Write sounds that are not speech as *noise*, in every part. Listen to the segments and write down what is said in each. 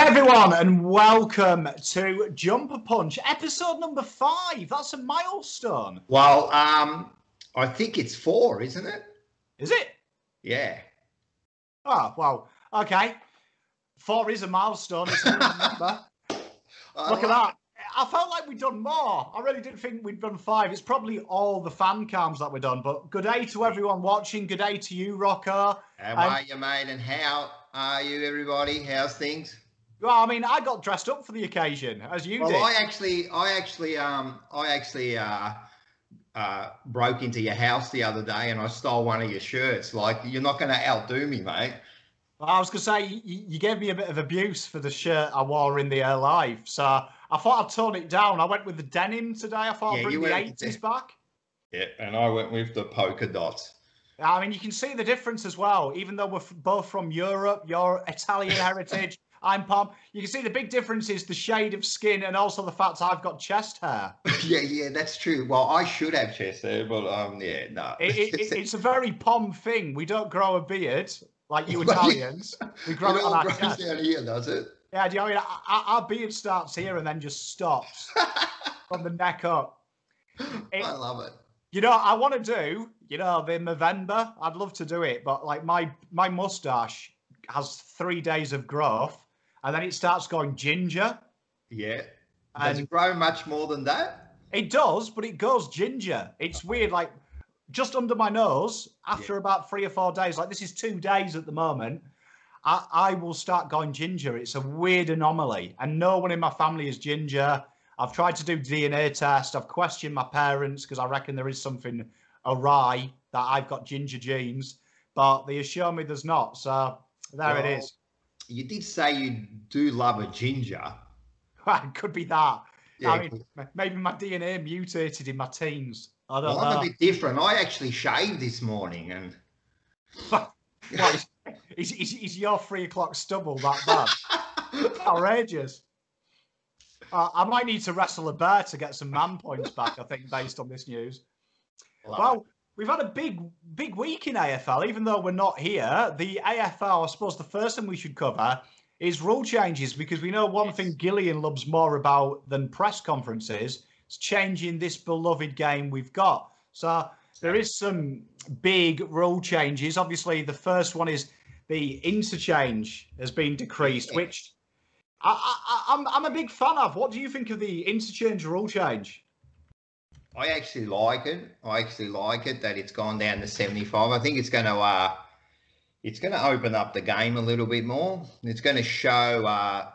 everyone, and welcome to Jumper Punch, episode number five. That's a milestone. Well, um, I think it's four, isn't it? Is it? Yeah. Oh, well, okay. Four is a milestone. It's a number. Look at that. I felt like we'd done more. I really didn't think we'd done five. It's probably all the fan cams that we've done. But good day to everyone watching. Good day to you, Rocco. How Um, are you, mate? And how are you, everybody? How's things? Well, I mean, I got dressed up for the occasion, as you Well, did. I actually, I actually, um, I actually uh, uh, broke into your house the other day and I stole one of your shirts. Like, you're not going to outdo me, mate. Well, I was going to say, you, you gave me a bit of abuse for the shirt I wore in the air live. So I thought I'd tone it down. I went with the denim today. I thought Yeah, I'd bring the 80s the- back. Yeah, and I went with the polka dots. I mean, you can see the difference as well. Even though we're f- both from Europe, your Italian heritage, I'm Pom. You can see the big difference is the shade of skin and also the fact I've got chest hair. *laughs* yeah, yeah, that's true. Well, I should have chest hair, but um, yeah, no. It, it, it- *laughs* it's a very Pom thing. We don't grow a beard like you. *laughs* Italians. We grow it on our chest. down here, does it? Yeah, do you know what I mean? Our, our beard starts here and then just stops from the neck up. I love it. You know, I want to do, you know, the November. I'd love to do it, but like my my mustache has three days of growth, and then it starts going ginger. Yeah. Does And it grow much more than that? it does, but it goes ginger. It's weird, like just under my nose. After about three or four days, like this is two days at the moment. I, I will start going ginger. It's a weird anomaly, and no one in my family is ginger. I've tried to do DNA test. I've questioned my parents because I reckon there is something awry that I've got ginger genes, but they assure me there's not. So there it Well, is. You did say you do love a ginger. *laughs* it could be that. Yeah, I mean, maybe my DNA mutated in my teens. I don't well, I'm a bit different. I actually shaved this morning, and *laughs* What, is, is, is, is your three o'clock stubble that bad? *laughs* Outrageous. Uh, I might need to wrestle a bear to get some man points back, I think, based on this news. Well, we've had a big, big week in AFL, even though we're not here. The AFL, I suppose the first thing we should cover is rule changes because we know one Yes. thing Gillon loves more about than press conferences is changing this beloved game we've got. So there is some big rule changes. Obviously, the first one is the interchange has been decreased, which I, I, I'm, I'm a big fan of. What do you think of the interchange rule change? I actually like it. I actually like it that it's gone down to 75. I think it's going to uh, it's going to open up the game a little bit more. It's going to show uh,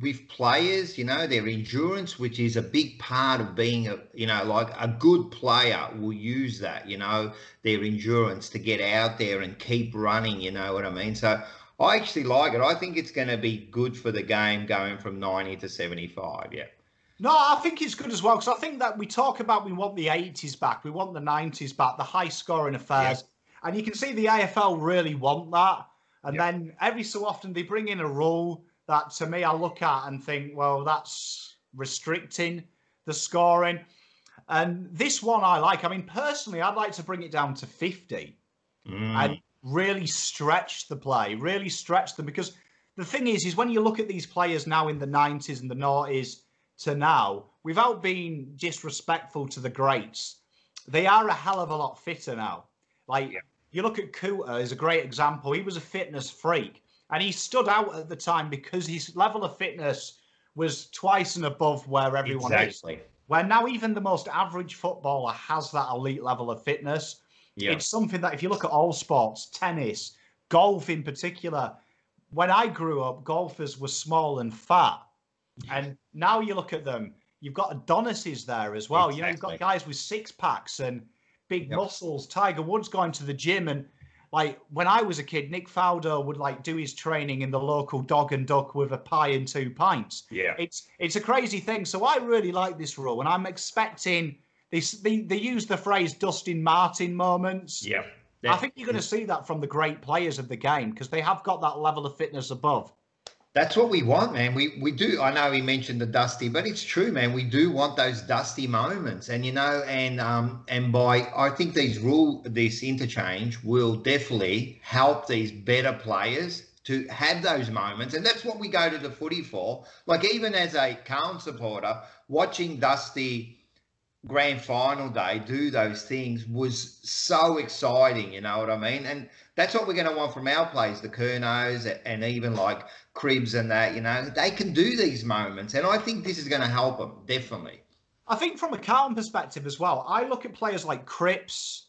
with players, you know, their endurance, which is a big part of being a, you know, like a good player will use that, you know, their endurance to get out there and keep running. You know what I mean? So I actually like it. I think it's going to be good for the game going from 90 to 75. Yeah. No, I think it's good as well because I think that we talk about we want the 80s back, we want the 90s back, the high scoring affairs. And you can see the AFL really want that. And Yeah. then every so often they bring in a rule that to me I look at and think, well, that's restricting the scoring. And this one I like. I mean, personally, I'd like to bring it down to 50 Mm. and really stretch the play, really stretch them. Because the thing is, is when you look at these players now in the 90s and the noughties to now, without being disrespectful to the greats, they are a hell of a lot fitter now. Like Yeah. you look at Cooter is a great example. He was a fitness freak and he stood out at the time because his level of fitness was twice and above where everyone is. Where now even the most average footballer has that elite level of fitness. Yeah. It's something that if you look at all sports, tennis, golf in particular, when I grew up, golfers were small and fat. And now you look at them, you've got Adonises there as well. You know, you've got guys with six packs and big Yep. muscles. Tiger Woods going to the gym and like when I was a kid, Nick Faldo would like do his training in the local dog and duck with a pie and two pints Yeah. it's it's a crazy thing. So I really like this rule, and I'm expecting this. They, they use the phrase Dustin Martin moments. Yeah. I think you're going to see that from the great players of the game because they have got that level of fitness above. That's what we want, man. We we do. I know he mentioned the dusty, but it's true, man. We do want those dusty moments, and you know, and um, and by I think these rule this interchange will definitely help these better players to have those moments. And that's what we go to the footy for. Like, even as a Carlton supporter, watching Dusty grand final day do those things was so exciting, you know what I mean? And that's what we're going to want from our players, the Curnows and even like Cripps and that, you know, they can do these moments. And I think this is going to help them, definitely. I think from a Carlton perspective as well, I look at players like Cripps,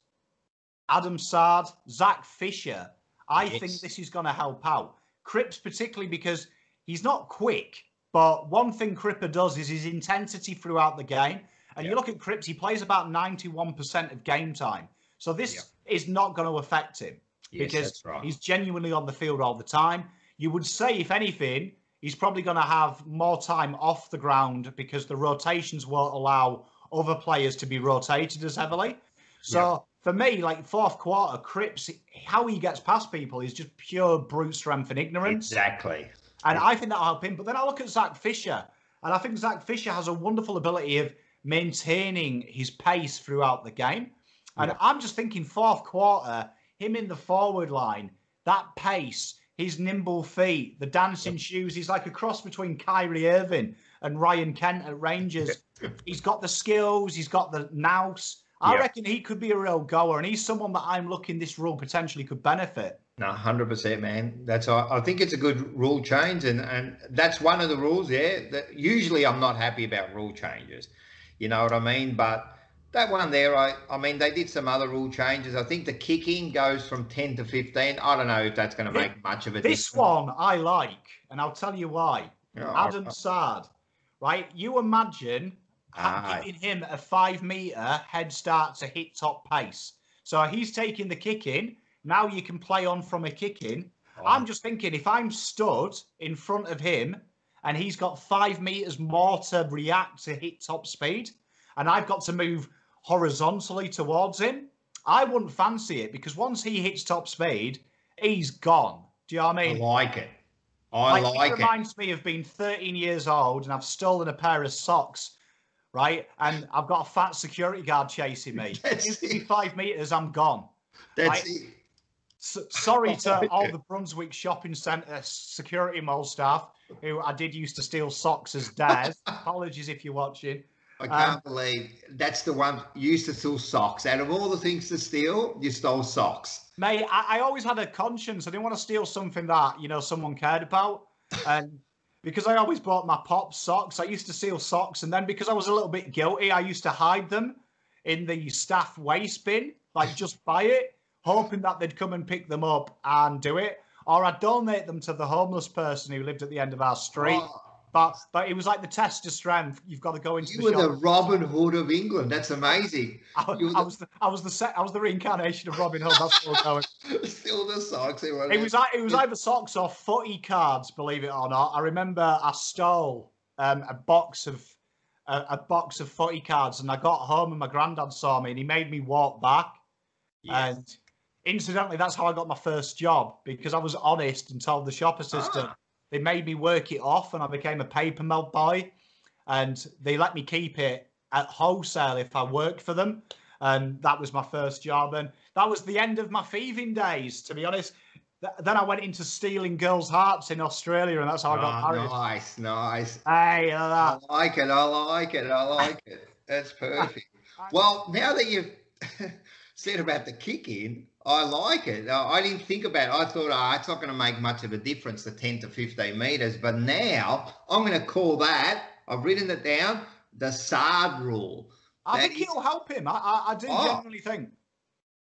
Adam Saad, Zach Fisher. I yes. think this is going to help out. Cripps, particularly because he's not quick, but one thing Cripper does is his intensity throughout the game. And yeah. you look at Cripps, he plays about 91% of game time. So this yeah. is not going to affect him yes, because right. he's genuinely on the field all the time. You would say, if anything, he's probably going to have more time off the ground because the rotations won't allow other players to be rotated as heavily. So yeah. for me, like fourth quarter, Cripps, how he gets past people is just pure brute strength and ignorance. Exactly. And I think that'll help him. But then I look at Zach Fisher, and I think Zach Fisher has a wonderful ability of maintaining his pace throughout the game. And yeah. I'm just thinking fourth quarter, him in the forward line, that pace, his nimble feet, the dancing shoes. He's like a cross between Kyrie Irving and Ryan Kent at Rangers. he's got the skills, he's got the nous. I yeah. reckon he could be a real goer, and he's someone that I'm looking this rule potentially could benefit. No, hundred percent, man. That's I think it's a good rule change, and and that's one of the rules. Yeah, that usually I'm not happy about rule changes. You know what I mean? But that one there, I, I mean, they did some other rule changes. I think the kicking goes from 10 to 15. I don't know if that's going to make much of a this difference. This one I like, and I'll tell you why. Oh, Adam I, Saad, right? You imagine ah. giving him a five meter head start to hit top pace. So he's taking the kick in. Now you can play on from a kick in. Oh. I'm just thinking if I'm stood in front of him and he's got five meters more to react to hit top speed, and I've got to move horizontally towards him. I wouldn't fancy it because once he hits top speed, he's gone. Do you know what I mean? I like it. I like, like it. Reminds me of being 13 years old and I've stolen a pair of socks, right? And I've got a fat security guard chasing me. *laughs* Give me five meters, I'm gone. That's it. So, sorry to *laughs* all the Brunswick Shopping Centre security mall staff who I did used to steal socks as dad. *laughs* Apologies if you're watching. I can't um, believe that's the one you used to steal socks. Out of all the things to steal, you stole socks. Mate, I, I always had a conscience. I didn't want to steal something that, you know, someone cared about. *laughs* And because I always bought my pop socks, I used to steal socks. And then because I was a little bit guilty, I used to hide them in the staff waste bin, like just *laughs* buy it, hoping that they'd come and pick them up and do it or I'd donate them to the homeless person who lived at the end of our street. Oh. But but it was like the test of strength. You've got to go into. You the were shop. the Robin Hood of England. That's amazing. I, I the... was the I was the set, I was the reincarnation of Robin Hood. That's still going. *laughs* still the socks. It was it was either socks or footy cards. Believe it or not, I remember I stole um, a box of a, a, box of footy cards, and I got home and my granddad saw me, and he made me walk back. Yes. And incidentally, that's how I got my first job because I was honest and told the shop assistant. Ah. They made me work it off, and I became a paper mill boy. And they let me keep it at wholesale if I worked for them. And that was my first job. And that was the end of my thieving days, to be honest. then I went into stealing girls' hearts in Australia, and that's how I got oh, married. Nice, nice. Hey, I like it. I like it. I like it. That's *laughs* perfect. well, now that you've *laughs* said about the kick in, I like it. I didn't think about it. I thought, oh, it's not going to make much of a difference, the 10 to 15 metres. But now I'm going to call that, I've written it down, the Saad rule. I that think is, it'll help him. I, I, I do oh, genuinely think.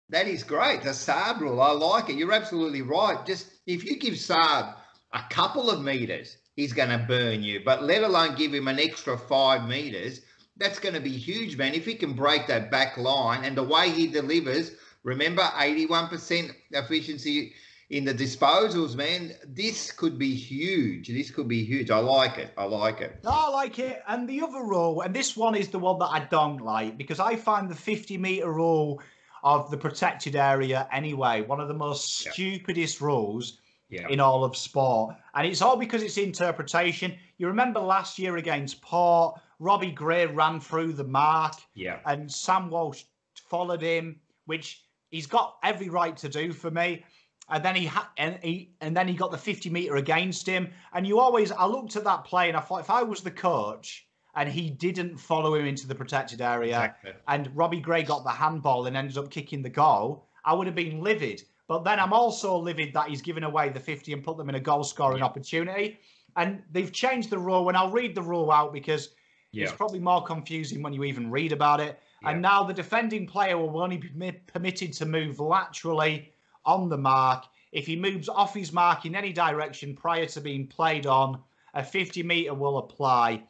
That is great. The Saad rule. I like it. You're absolutely right. Just if you give Saad a couple of metres, he's going to burn you. But let alone give him an extra five metres, that's going to be huge, man. If he can break that back line and the way he delivers – Remember, 81% efficiency in the disposals, man. This could be huge. This could be huge. I like it. I like it. I like it. And the other rule, and this one is the one that I don't like because I find the 50 meter rule of the protected area anyway one of the most yeah. stupidest rules yeah. in all of sport. And it's all because it's interpretation. You remember last year against Port, Robbie Gray ran through the mark. Yeah. And Sam Walsh followed him, which he's got every right to do for me. and then he had and he and then he got the 50 meter against him. And you always I looked at that play and I thought if I was the coach and he didn't follow him into the protected area Exactly. and Robbie Gray got the handball and ended up kicking the goal, I would have been livid. But then I'm also livid that he's given away the 50 and put them in a goal scoring Yeah. opportunity. And they've changed the rule, and I'll read the rule out because Yeah. it's probably more confusing when you even read about it. And now the defending player will only be permitted to move laterally on the mark. If he moves off his mark in any direction prior to being played on, a 50 meter will apply.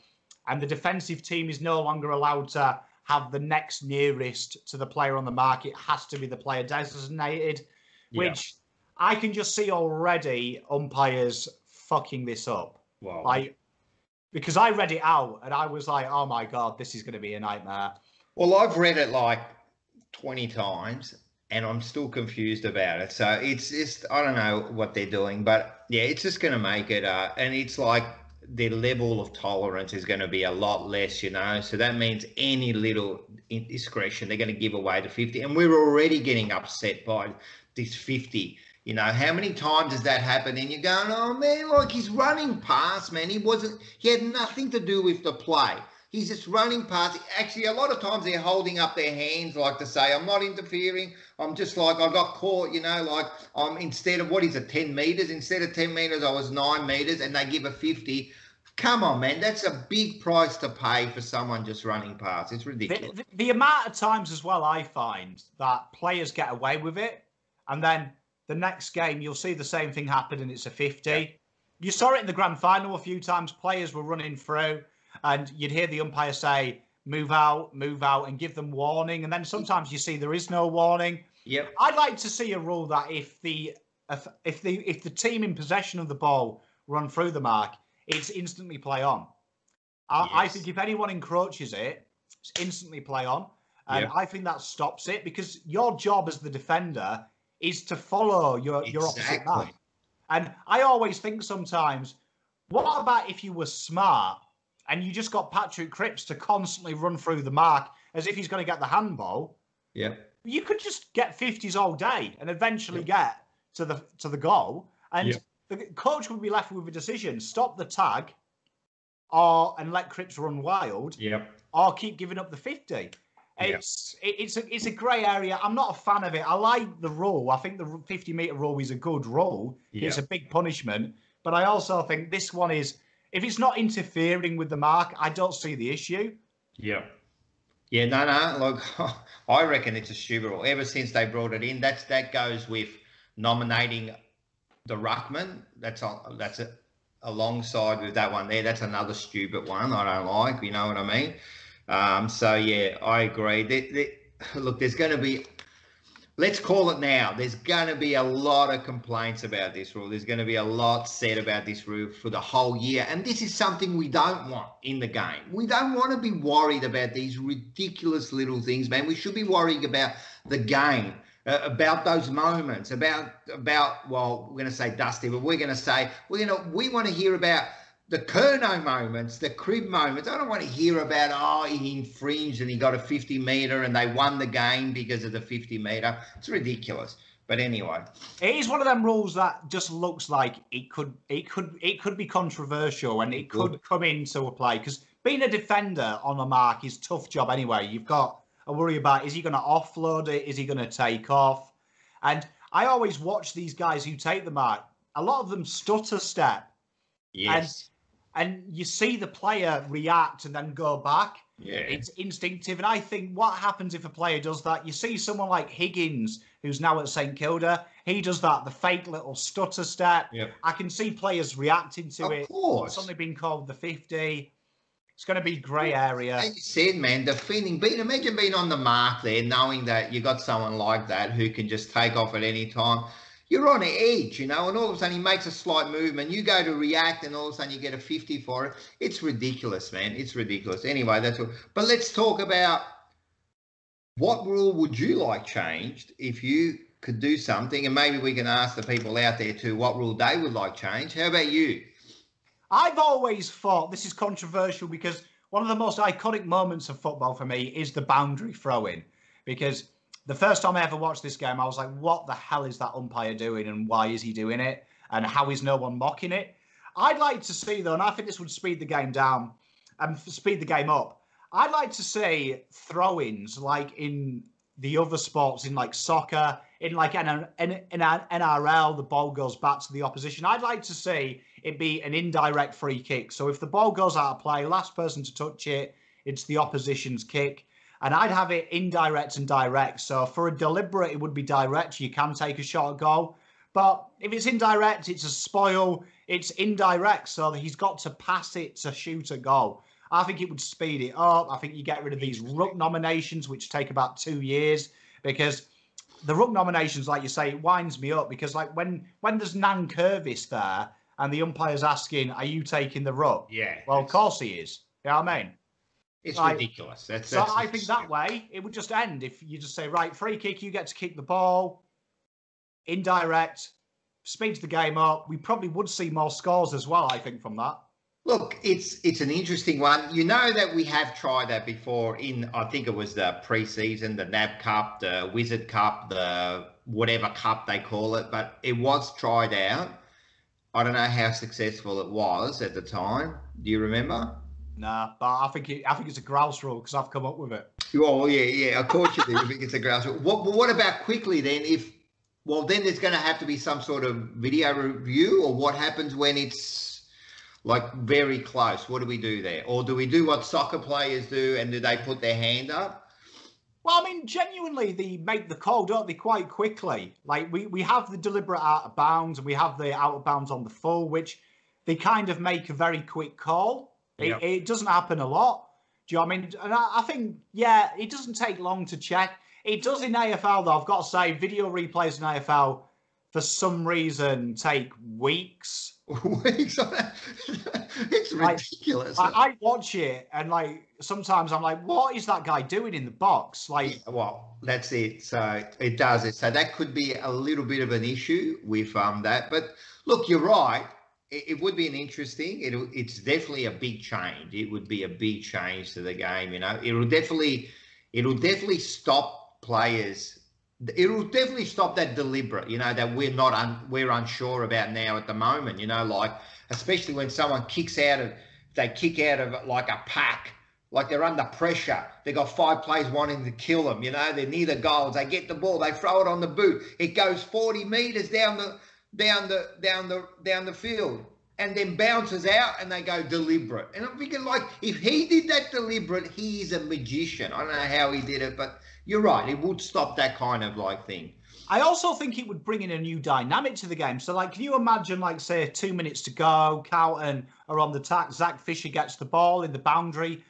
And the defensive team is no longer allowed to have the next nearest to the player on the mark. It has to be the player designated, Yeah. which I can just see already umpires fucking this up. Well, Like, because I read it out and I was like, oh my God, this is going to be a nightmare. Well, I've read it like 20 times and I'm still confused about it. So it's just, I don't know what they're doing, but yeah, it's just going to make it, uh, and it's like their level of tolerance is going to be a lot less, you know. So that means any little indiscretion, they're going to give away the 50. And we're already getting upset by this 50. You know, how many times has that happened? And you're going, oh man, like he's running past, man. He wasn't, he had nothing to do with the play. He's just running past. Actually, a lot of times they're holding up their hands, like to say, "I'm not interfering. I'm just like I got caught." You know, like I'm instead of what is it, ten meters? Instead of ten meters, I was nine meters, and they give a fifty. Come on, man, that's a big price to pay for someone just running past. It's The, ridiculous. the, the amount of times as well I find that players get away with it, and then the next game you'll see the same thing happen, and it's a 50. Yeah. You saw it in the grand final a few times. Players were running through, and you'd hear the umpire say, "Move out, move out," and give them warning. And then sometimes you see there is no warning. Yep. I'd like to see a rule that if the if, if the if the team in possession of the ball run through the mark, it's instantly play on. I, I think if anyone encroaches it, it's instantly play on, and Yeah. I think that stops it because your job as the defender is to follow your your opposite Exactly. man. And I always think sometimes, what about if you were smart and you just got Patrick Cripps to constantly run through the mark as if he's going to get the handball? Yeah. you could just get 50s all day and eventually get to the to the goal. And Yeah. the coach would be left with a decision stop the tag or and let Cripps run wild Yep. or keep giving up the 50 it's it, it's a it's a grey area. I'm not a fan of it. I like the rule. I think the 50 meter rule is a good rule. It's a big punishment. But i also think this one is if it's not interfering with the mark i don't see the issue Yeah. Yeah, no, no. Look, *laughs* I reckon it's a stupid rule. Ever since they brought it in, that's that goes with nominating the ruckman. That's on. That's a, alongside with that one there. That's another stupid one. I don't like. You know what I mean? Um, so yeah, I agree. There- there- look, there's going to be. Let's call it now. There's going to be a lot of complaints about this rule. There's going to be a lot said about this rule for the whole year. And this is something we don't want in the game. We don't want to be worried about these ridiculous little things, man. We should be worrying about the game, uh, about those moments, about, about well, we're going to say Dusty, but we're going to say, we're going to, we want to hear about the Curnow moments, the crib moments. I don't want to hear about, oh, he infringed and he got a 50 meter and they won the game because of the 50 meter. It's ridiculous. But anyway, It is one of them rules that just looks like it could it could it could be controversial and it could come into a play because being a defender on the mark is a tough job anyway. You've got a worry about is he going to offload it? Is he going to take off? And I always watch these guys who take the mark. A lot of them stutter step, yes. And you see the player react and then go back. yeah. It's instinctive. And I think what happens if a player does that, you see someone like Higgins, who's now at St Kilda, he does that, the fake little stutter step. Yep. I can see players reacting to Of it. course. It's only been called the 50. It's going to be grey area. Like you said, man, the feeling, being, imagine being on the mark there, knowing that you got someone like that who can just take off at any time. You're on edge, you know, and all of a sudden he makes a slight movement. You go to react, and all of a sudden you get a 50 for it. It's ridiculous, man. It's ridiculous. Anyway, that's all. But let's talk about what rule would you like changed if you could do something, and maybe we can ask the people out there too what rule they would like changed. How about you? I've always thought this is controversial because one of the most iconic moments of football for me is the boundary throw in. Because the first time I ever watched this game, I was like, what the hell is that umpire doing and why is he doing it? And how is no one mocking it? I'd like to see, though, and I think this would speed the game down and speed the game up. I'd like to see throw ins like in the other sports, in like soccer, in like an, NRL, the ball goes back to the opposition. I'd like to see it be an indirect free kick. So if the ball goes out of play, last person to touch it, it's the opposition's kick and I'd have it indirect and direct. So for a deliberate, it would be direct. You can take a shot goal, but if it's indirect, it's a spoil. It's indirect, so he's got to pass it to shoot a goal. I think it would speed it up. I think you get rid of these ruck nominations, which take about two years, because the ruck nominations, like you say, it winds me up because like when when there's Curvis there and the umpire's asking, "Are you taking the ruck?" Yeah. Well, of course he is. You know what I mean? It's like, ridiculous. That's, so I think that way it would just end if you just say, right, free kick, you get to kick the ball, indirect, speeds the game up. We probably would see more scores as well. I think from that. Look, it's it's an interesting one. You know that we have tried that before in I think it was the preseason, the NAB Cup, the Wizard Cup, the whatever cup they call it, but it was tried out. I don't know how successful it was at the time. Do you remember? Nah, but I think it, I think it's a grouse rule because I've come up with it. Oh yeah, yeah. Of course you do. you think it's a grouse rule. What? what about quickly then? If well, then there's going to have to be some sort of video review, or what happens when it's like very close? What do we do there? Or do we do what soccer players do, and do they put their hand up? Well, I mean, genuinely, they make the call, don't they, quite quickly? Like we we have the deliberate out of bounds, and we have the out of bounds on the full, which they kind of make a very quick call. It, yep. it, doesn't happen a lot. Do you know what I mean? And I, I, think, yeah, it doesn't take long to check. It does in AFL, though. I've got to say, video replays in AFL, for some reason, take weeks. *laughs* weeks? *laughs* it's ridiculous. Like, I, I, watch it, and like sometimes I'm like, what is that guy doing in the box? Like, yeah, well, that's it. So it does it. So that could be a little bit of an issue with um that. But look, you're right it, would be an interesting. It, it's definitely a big change. It would be a big change to the game. You know, it'll definitely, it'll definitely stop players. It'll definitely stop that deliberate. You know that we're not un, we're unsure about now at the moment. You know, like especially when someone kicks out of they kick out of like a pack like they're under pressure. They got five players wanting to kill them. You know, they're near the goals. They get the ball, they throw it on the boot. It goes 40 meters down the down the down the down the field and then bounces out and they go deliberate. And I'm thinking like if he did that deliberate, he is a magician. I don't know how he did it, but you're right, it would stop that kind of like thing. I also think it would bring in a new dynamic to the game. So, like, can you imagine, like, say, two minutes to go, Carlton are on the attack, Zach Fisher gets the ball in the boundary,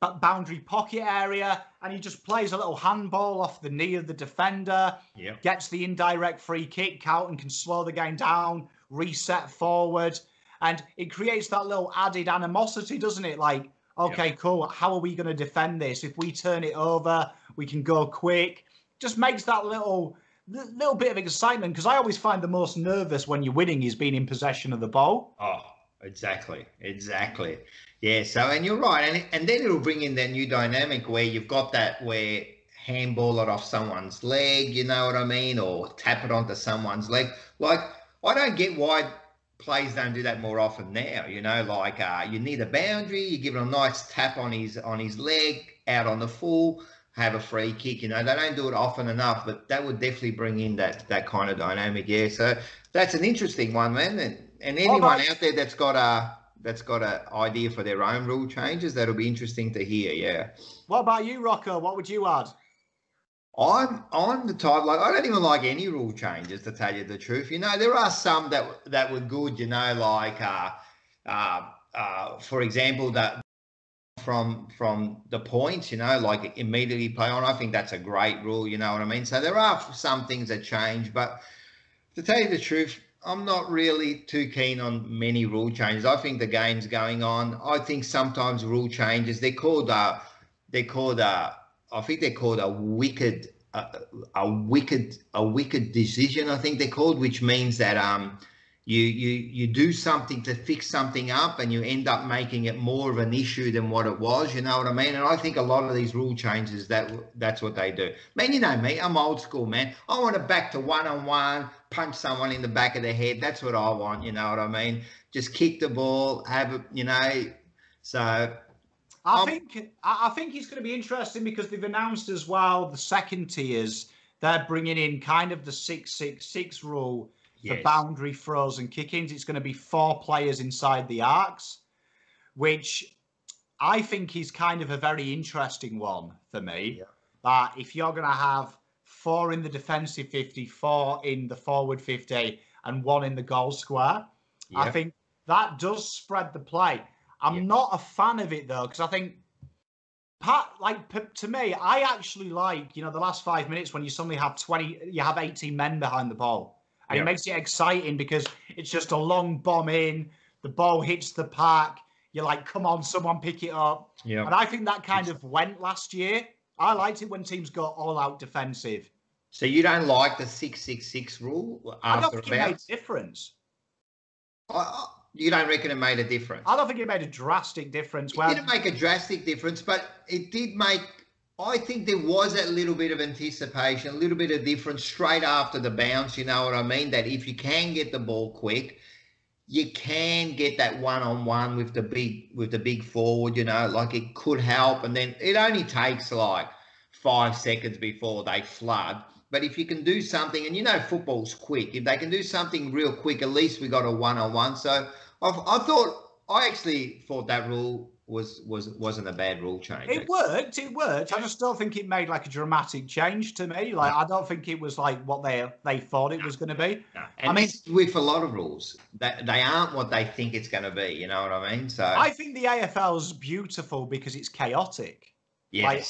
boundary pocket area, and he just plays a little handball off the knee of the defender. Yep. Gets the indirect free kick. out and can slow the game down, reset forward, and it creates that little added animosity, doesn't it? Like, okay, yep. cool. How are we going to defend this? If we turn it over, we can go quick. Just makes that little little bit of excitement because I always find the most nervous when you're winning is being in possession of the ball. Oh, exactly, exactly. Yeah, so and you're right, and and then it'll bring in that new dynamic where you've got that where handball it off someone's leg, you know what I mean, or tap it onto someone's leg. Like I don't get why plays don't do that more often now. You know, like uh, you need a boundary, you give it a nice tap on his on his leg, out on the full, have a free kick. You know, they don't do it often enough, but that would definitely bring in that that kind of dynamic. Yeah, so that's an interesting one, man. And, and anyone out there that's got a that's got an idea for their own rule changes, that'll be interesting to hear. Yeah. What about you, Rocco? What would you add? I'm I'm the type like I don't even like any rule changes to tell you the truth. You know, there are some that that were good. You know, like uh, uh, uh, for example, that from from the points. You know, like immediately play on. I think that's a great rule. You know what I mean? So there are some things that change, but to tell you the truth, I'm not really too keen on many rule changes. I think the game's going on. I think sometimes rule changes they're called uh, they're called a I think they're called a wicked uh, a wicked a wicked decision. I think they're called, which means that um you you you do something to fix something up and you end up making it more of an issue than what it was you know what i mean? And i think a lot of these rule changes that that's what they do. Man you know me i'm old school man. I want to back to one-on-one punch someone in the back of the head. That's what i want you know what i mean? Just kick the ball have it you know so. I um, think I think it's going to be interesting because they've announced as well the second tiers. They're bringing in kind of the six six six rule yes. for boundary throws and kick-ins. It's going to be four players inside the arcs, which I think is kind of a very interesting one for me. Yeah. That if you're going to have four in the defensive 50, four in the forward 50, and one in the goal square, yeah. I think that does spread the play. I'm yeah. not a fan of it though, because I think Pat, like to me, I actually like you know the last five minutes when you suddenly have twenty, you have eighteen men behind the ball and it makes it exciting because it's just a long bomb in. The ball hits the park. You're like, come on, someone pick it up. Yeah. And I think that kind of went last year. I liked it when teams got all out defensive. So you don't like the six six six rule? I don't think it made a difference. I, you don't reckon it made a difference? I don't think it made a drastic difference. Well, it didn't make a drastic difference, but it did make I think there was a little bit of anticipation, a little bit of difference straight after the bounce. You know what I mean? That if you can get the ball quick, you can get that one on one with the big with the big forward. You know, like it could help, and then it only takes like five seconds before they flood. But if you can do something, and you know football's quick, if they can do something real quick, at least we got a one on one. So I've, I thought I actually thought that rule was was wasn't a bad rule change. It worked. It worked. I just don't think it made like a dramatic change to me. Like I don't think it was like what they they thought it was going to be. No. I mean, with a lot of rules, that they aren't what they think it's going to be. You know what I mean? So I think the AFL is beautiful because it's chaotic. Yes. Like,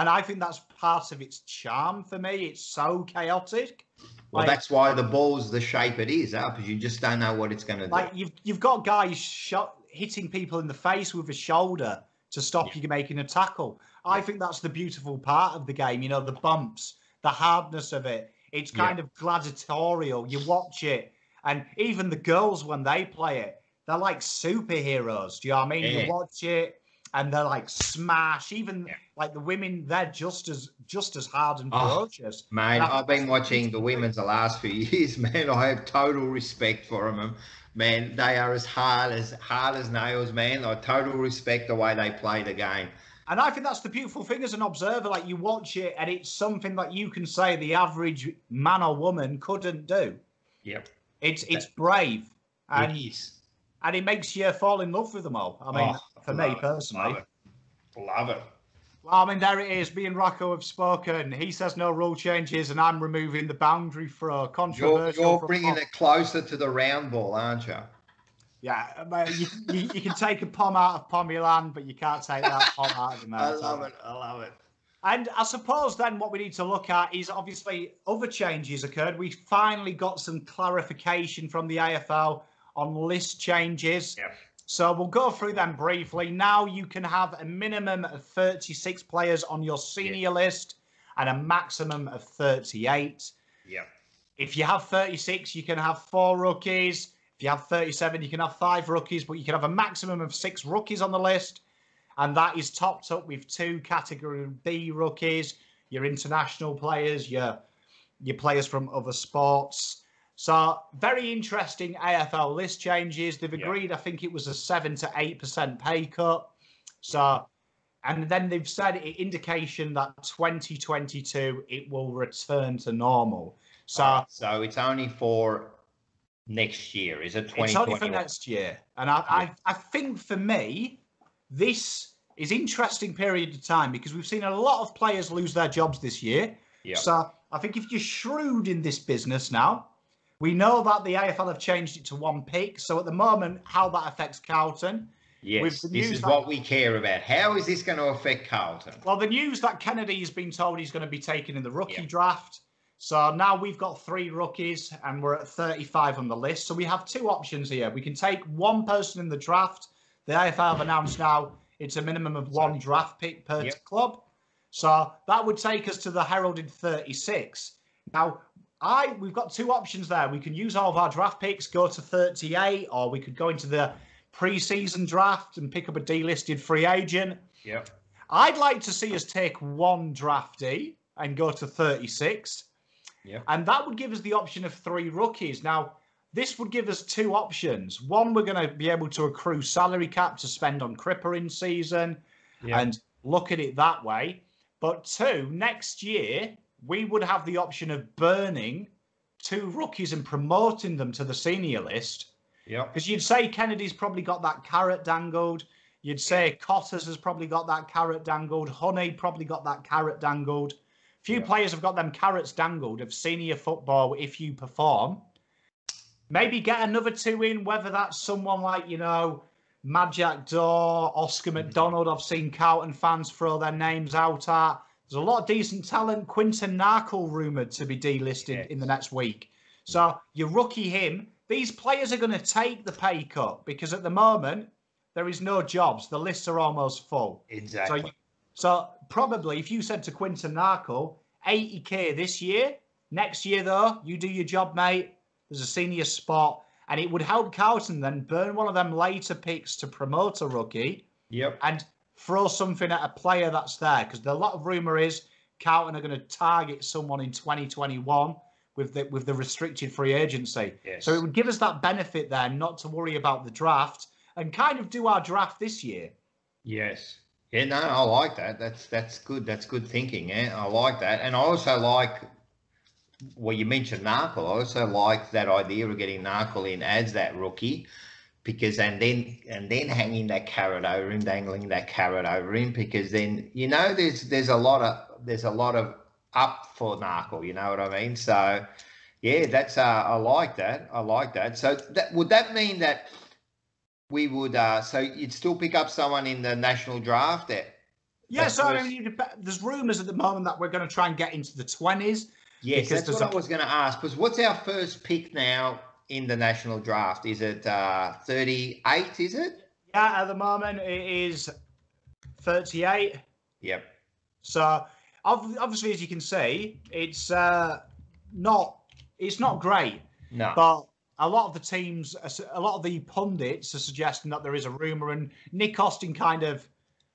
and I think that's part of its charm for me. It's so chaotic. Well, like, that's why the ball's the shape it is, huh? because you just don't know what it's going to do. Like you've you've got guys shot hitting people in the face with a shoulder to stop yeah. you making a tackle. I think that's the beautiful part of the game. You know, the bumps, the hardness of it. It's kind yeah. of gladiatorial. You watch it, and even the girls when they play it, they're like superheroes. Do you know what I mean? Yeah. You watch it, and they're like smash. Even yeah. like the women, they're just as just as hard and oh, ferocious. Man, I've been watching the women's the last few *laughs* years. Man, I have total respect for them man, they are as hard as hard as nails, man. I total respect the way they play the game. And I think that's the beautiful thing as an observer. Like you watch it, and it's something that you can say the average man or woman couldn't do. Yep. It's it's brave. And, it is. And it makes you fall in love with them all. I mean, oh, for me personally. Love it. Love it. Well, I mean, there it is. Me and Rocco have spoken. He says no rule changes, and I'm removing the boundary for controversial. You're, you're bringing it closer to the round ball, aren't you? Yeah, you, you, you, can take a pom out of Pommyland, but you can't take that pom out of the *laughs* I love it. I love it. And I suppose then what we need to look at is obviously other changes occurred. We finally got some clarification from the AFL on list changes. Yeah. So we'll go through them briefly. Now you can have a minimum of 36 players on your senior yeah. list and a maximum of 38. Yeah. If you have 36, you can have four rookies. If you have 37, you can have five rookies, but you can have a maximum of six rookies on the list. And that is topped up with two category B rookies, your international players, your your players from other sports. So very interesting AFL list changes. They've agreed, yeah. I think it was a seven to eight percent pay cut. So, and then they've said indication that 2022 it will return to normal. So, right. so it's only for next year, is it? It's only for next year, and I, yeah. I, I think for me, this is interesting period of time because we've seen a lot of players lose their jobs this year. Yeah. So I think if you're shrewd in this business now, we know that the AFL have changed it to one pick. So at the moment, how that affects Carlton. Yes, this is that, what we care about. How is this going to affect Carlton? Well, the news that Kennedy has been told he's going to be taken in the rookie draft. So now we've got three rookies and we're at 35 on the list. So we have two options here. We can take one person in the draft. The AFL have announced now it's a minimum of one draft pick per yep. club. So that would take us to the heralded 36. Now, I we've got two options there. We can use all of our draft picks, go to 38, or we could go into the preseason draft and pick up a delisted free agent. Yep. I'd like to see us take one draftee and go to 36. Yeah. And that would give us the option of three rookies. Now, this would give us two options. One, we're going to be able to accrue salary cap to spend on Cripper in season Yeah. and look at it that way. But two, next year, we would have the option of burning two rookies and promoting them to the senior list. Yeah. Because you'd say Kennedy's probably got that carrot dangled. You'd say Cotters has probably got that carrot dangled. Honey probably got that carrot dangled. Few Yeah. players have got them carrots dangled of senior football if you perform. Maybe get another two in, whether that's someone like, you know, Majak Daw, Oscar Mm-hmm. McDonald. I've seen Carlton fans throw their names out at. There's a lot of decent talent. Quinton Narkle rumoured to be delisted in the next week. So you rookie him. These players are going to take the pay cut because at the moment there is no jobs. The lists are almost full. Exactly. So, you, so probably if you said to Quinton Narkle, 80k this year, next year though, you do your job, mate. There's a senior spot, and it would help Carlton then burn one of them later picks to promote a rookie yep. and throw something at a player that's there. Because a lot of rumor is Carlton are going to target someone in 2021 with the with the restricted free agency. Yes. So it would give us that benefit there, not to worry about the draft and kind of do our draft this year. Yes. Yeah, no, I like that. That's that's good. That's good thinking. Yeah, I like that, and I also like. Well, you mentioned Narkle. I also like that idea of getting Narkle in as that rookie, because and then and then hanging that carrot over him, dangling that carrot over him, because then you know there's there's a lot of there's a lot of up for Narkle. You know what I mean? So, yeah, that's uh, I like that. I like that. So that would that mean that we would uh so you'd still pick up someone in the national draft there Yeah, That's so I mean, there's rumours at the moment that we're going to try and get into the 20s. yes that's what a- i was going to ask because what's our first pick now in the national draft is it uh 38 is it Yeah, at the moment it is 38. yep So obviously, as you can see, it's uh, not it's not great. no But a lot of the teams, a lot of the pundits are suggesting that there is a rumor, and Nick Austin kind of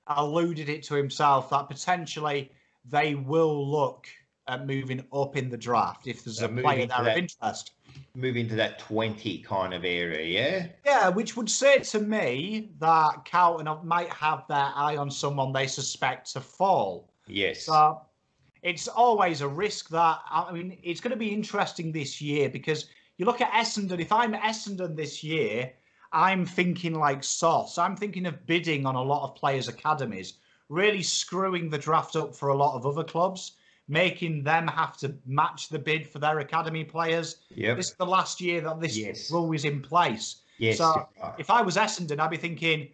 alluded it to himself that potentially they will look at moving up in the draft if there's Uh, a moving player to there of interest. move into that 20 kind of area yeah Yeah, which would say to me that Carlton might have their eye on someone they suspect to fall. yes So it's always a risk that I mean it's going to be interesting this year because you look at Essendon. If I'm Essendon this year, I'm thinking like sauce. I'm thinking of bidding on a lot of players' academies, really screwing the draft up for a lot of other clubs, making them have to match the bid for their academy players. yep This is the last year that this Yes. rule is in place. yes so. If I was Essendon, I'd be thinking,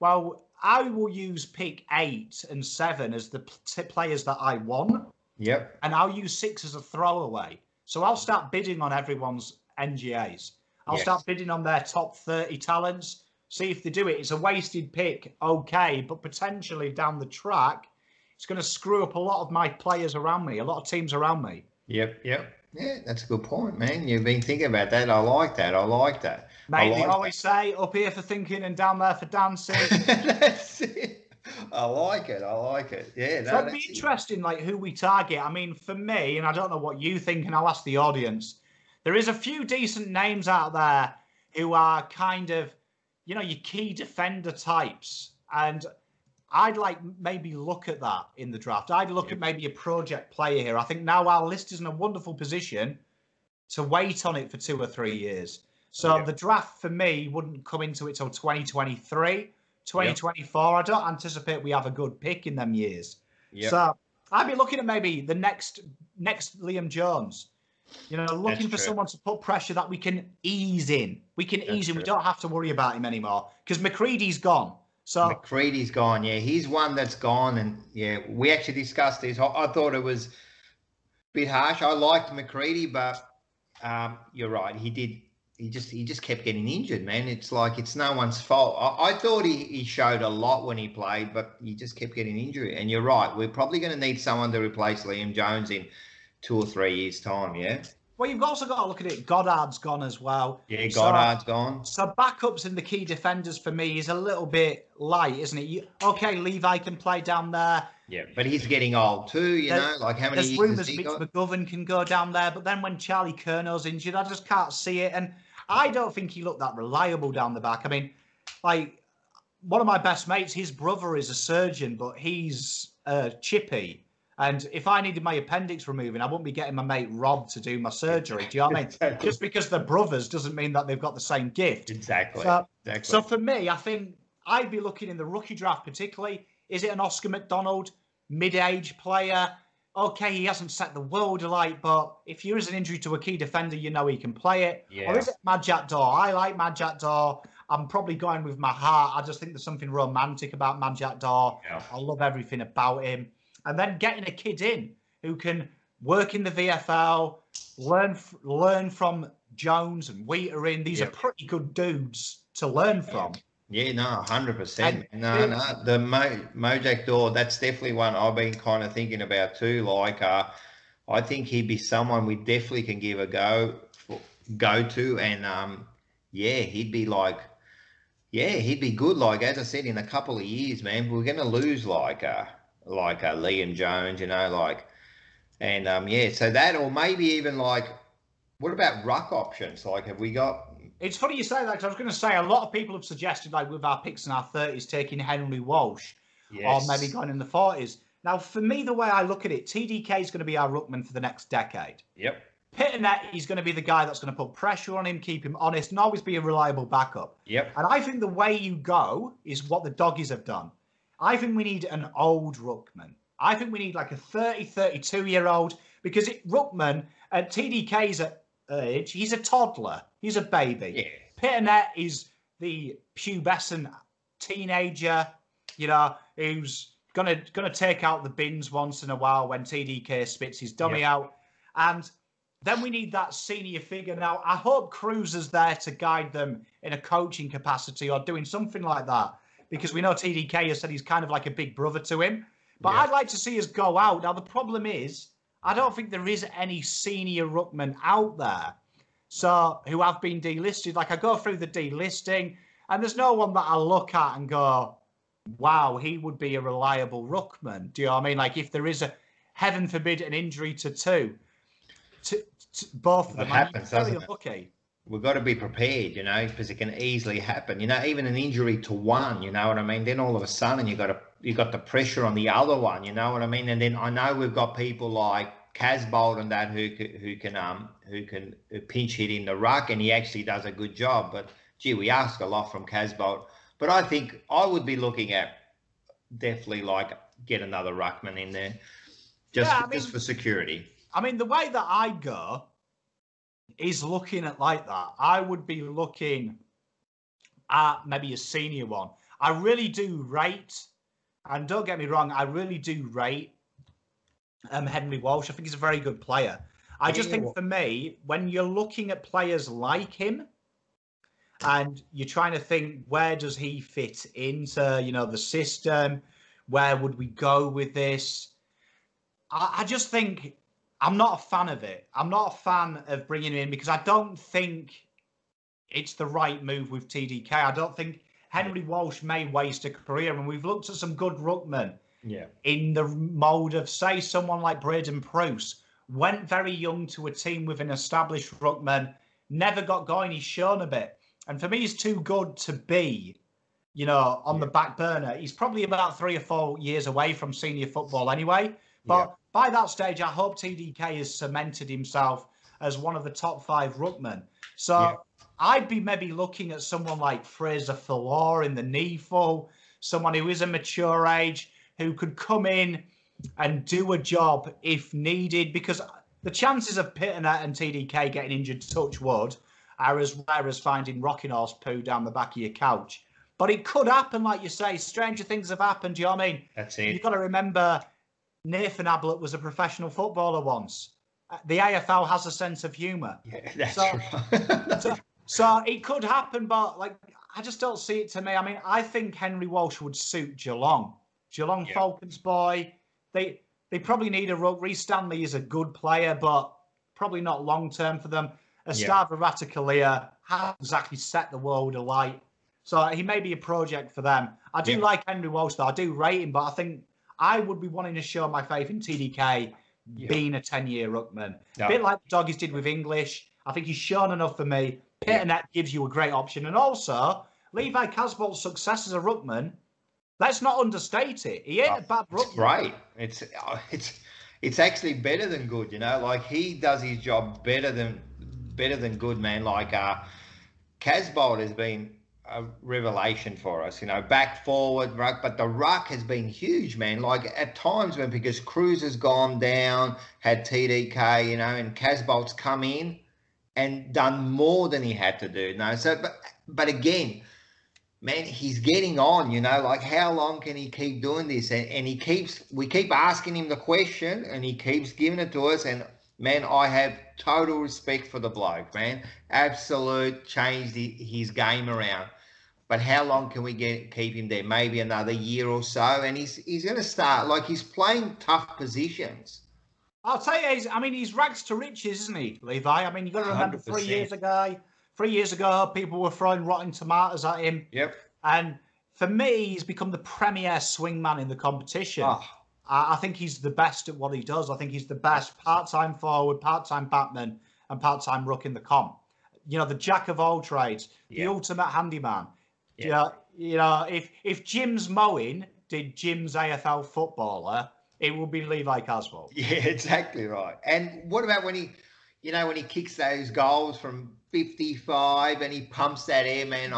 well, I will use pick eight and seven as the players that I want, yep and I'll use six as a throwaway. So I'll start bidding on everyone's NGAs. I'll Yes. start bidding on their top 30 talents, see if they do it. It's a wasted pick, okay, but potentially down the track, it's going to screw up a lot of my players around me, a lot of teams around me. yep yep yeah that's a good point man you've been thinking about that i like that i like that I Mate, they like always say up here for thinking and down there for dancing. *laughs* that's it i like it i like it yeah So no, it'd be that's it. interesting, like who we target. I mean, for me, and I don't know what you think, and I'll ask the audience. There is a few decent names out there who are kind of, you know, your key defender types, and I'd like maybe look at that in the draft. I'd look Yep. at maybe a project player here. I think now our list is in a wonderful position to wait on it for two or three years. So Yep. the draft for me wouldn't come into it till 2023, 2024. I don't anticipate we have a good pick in them years. So I'd be looking at maybe the next next Liam Jones. You know, looking for true. someone to put pressure that we can ease in. We can That's ease in. We don't have to worry about him anymore because Macreadie's gone. So Macreadie's gone. Yeah, he's one that's gone, and yeah, we actually discussed this. I, I thought it was a bit harsh. I liked Macreadie, but um, you're right. He did. He just he just kept getting injured, man. It's like it's no one's fault. I, I thought he, he showed a lot when he played, but he just kept getting injured. And you're right. We're probably going to need someone to replace Liam Jones in two or three years' time. Yeah. Well, you've also got to look at it. Goddard's gone as well. Yeah, So- Goddard's gone. So backups in the key defenders for me is a little bit light, isn't it? You, okay, Levi can play down there. Yeah, but he's getting old too. You There- know, like how many There's years rumours Mitch got? McGovern can go down there, but then when Charlie Curnow's injured, I just can't see it. And I don't think he looked that reliable down the back. I mean, like one of my best mates, his brother is a surgeon, but he's uh, chippy. And if I needed my appendix removing, I wouldn't be getting my mate Rob to do my surgery. Do you know what I mean? *laughs* Exactly. Just because they're brothers doesn't mean that they've got the same gift. Exactly. So- exactly. So for me, I think I'd be looking in the rookie draft particularly. Is it an Oscar McDonald, mid-age player? Okay, he hasn't set the world alight, but if there is an injury to a key defender, you know he can play it. Yeah. Or is it Majak Daw? I like Majak Daw. I'm probably going with my heart. I just think there's something romantic about Majak Daw. Yeah. I love everything about him. And then getting a kid in who can work in the VFL, learn learn from Jones and Wheater These are pretty good dudes to learn from. Yeah, no, hundred percent. No, no, the Mo, Majak Daw. That's definitely one I've been kind of thinking about too. Like, uh, I think he'd be someone we definitely can give a go, for, go to, and um, yeah, he'd be like, yeah, he'd be good. Like as I said, in a couple of years, man, we're gonna lose like uh like uh, Liam Jones, you know, like, and um, yeah, so that or maybe even like, what about ruck options? Like, have we got? It's funny you say that 'cause I was going to say a lot of people have suggested, like with our picks in our 30s, taking Henry Walsh Yes. or maybe going in the 40s. Now, for me, the way I look at it, TDK is going to be our ruckman for the next decade. Yep. Pittonet, he's going to be the guy that's going to put pressure on him, keep him honest, and always be a reliable backup. Yep. And I think the way you go is what the doggies have done. I think we need an old ruckman. I think we need like a 30, 32 year old because it, ruckman at TDK's at age, he's a toddler. He's a baby. Yeah. Pittonet is the pubescent teenager, you know, who's gonna gonna take out the bins once in a while when TDK spits his dummy out. And then we need that senior figure. Now, I hope Cruz is there to guide them in a coaching capacity or doing something like that, because we know TDK has said he's kind of like a big brother to him. But Yeah. I'd like to see us go out. Now, the problem is, I don't think there is any senior ruckman out there. So who have been delisted. Like I go through the delisting, and there's no one that I look at and go, "Wow, he would be a reliable ruckman." Do you know what I mean? Like if there is a, heaven forbid, an injury to two, to, to both of them, happens, very it? We've got to be prepared, you know, because it can easily happen. You know, even an injury to one, you know what I mean. Then all of a sudden you got to you got the pressure on the other one, you know what I mean. And then I know we've got people like Casboult and that who can, who can um who can pinch hit in the ruck, and he actually does a good job. But gee, we ask a lot from Casboult. But I think I would be looking at definitely like get another ruckman in there, just Yeah, I just for security. I mean, the way that I go is looking at like that. I would be looking at maybe a senior one. I really do rate, and don't get me wrong, I really do rate um, Henry Walsh. I think he's a very good player. I just think for me, when you're looking at players like him, and you're trying to think where does he fit into, you know, the system, where would we go with this? I, I just think I'm not a fan of it. I'm not a fan of bringing him in because I don't think it's the right move with TDK. I don't think Henry Walsh may waste a career, and we've looked at some good ruckmen Yeah. in the mold of, say, someone like Braydon Preuss, went very young to a team with an established ruckman, never got going. He's shown a bit. And for me, he's too good to be, you know, on the back burner. He's probably about three or four years away from senior football anyway. But by that stage, I hope TDK has cemented himself as one of the top five ruckmen. So Yeah. I'd be maybe looking at someone like Fraser Falor in the NEAFL, someone who is a mature age, who could come in and do a job if needed, because the chances of Pittonet and TDK getting injured, touch wood, are as rare as finding rocking horse poo down the back of your couch. But it could happen, like you say. Stranger things have happened. Do you know what I mean? That's it. You've got to remember Nathan Ablett was a professional footballer once. Uh, The AFL has a sense of humour. Yeah, that's So- right. So, so it could happen, but like I just don't see it to me. I mean, I think Henry Walsh would suit Geelong. Geelong Yeah. Falcons boy. They they probably need a. Rhys Stanley is a good player, but probably not long term for them. Esava yeah. Ratugolea hasn't exactly set the world alight. So he may be a project for them. I do yeah. like Henry Walsh, though. I do rate him, but I think I would be wanting to show my faith in TDK yeah. being a 10 year ruckman. A bit like the doggies did with English. I think he's shown enough for me. Pittonet yeah. gives you a great option. And also, Levi Casboult's success as a ruckman, let's not understate it. He ain't oh, a bad ruckman. It's great. It's, uh, it's, it's actually better than good, you know. Like he does his job better than better than good, man. Like uh, Casboult has been a revelation for us, you know, back forward ruck, but the ruck has been huge, man. Like at times when because Cruz has gone down, had TDK, you know, and Casboult's come in and done more than he had to do. Know? So but but again, man, he's getting on, you know, like how long can he keep doing this? And and he keeps we keep asking him the question and he keeps giving it to us and man, I have total respect for the bloke, man. Absolute changed his game around. But how long can we get keep him there? Maybe another year or so, and he's he's going to start like he's playing tough positions. I'll tell you, he's, I mean, he's rags to riches, isn't he, Levi? I mean, you've got to remember 100%. three years ago, three years ago, people were throwing rotten tomatoes at him. Yep. And for me, he's become the premier swingman in the competition. Oh. I, I think he's the best at what he does. I think he's the best part-time forward, part-time batman, and part-time ruck in the comp. You know, the jack of all trades, the ultimate handyman. Yeah. You know, if if Jim's mowing did Jim's AFL footballer, it would be Levi Casboult. *laughs* Yeah, exactly right. And what about when he, you know, when he kicks those goals from 55 and he pumps that air, man,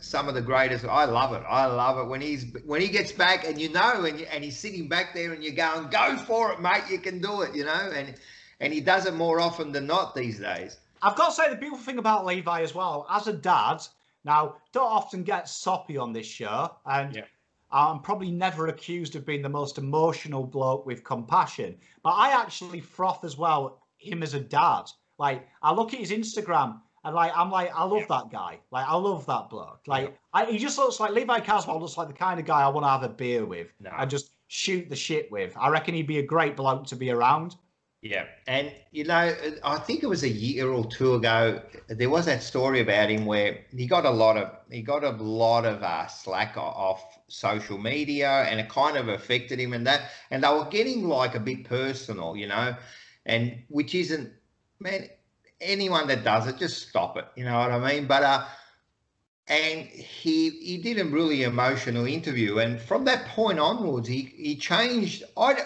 some of the greatest. I love it. I love it when he's when he gets back and you know, and and he's sitting back there and you're going, go for it, mate. You can do it, you know. And and he does it more often than not these days. I've got to say the beautiful thing about Levi as well, as a dad, now, don't often get soppy on this show, and yeah. I'm probably never accused of being the most emotional bloke with compassion, but I actually froth as well him as a dad. Like, I look at his Instagram and like I'm like I love yeah. that guy. Like I love that bloke. Like yeah. I, he just looks like Levi Casboult looks like the kind of guy I want to have a beer with no. and just shoot the shit with. I reckon he'd be a great bloke to be around. Yeah, and you know, I think it was a year or two ago. There was that story about him where he got a lot of he got a lot of uh, slack off social media, and it kind of affected him. And that, and they were getting like a bit personal, you know, and which isn't, man. Anyone that does it, just stop it. You know what I mean? But uh, and he he did a really emotional interview, and from that point onwards, he he changed. I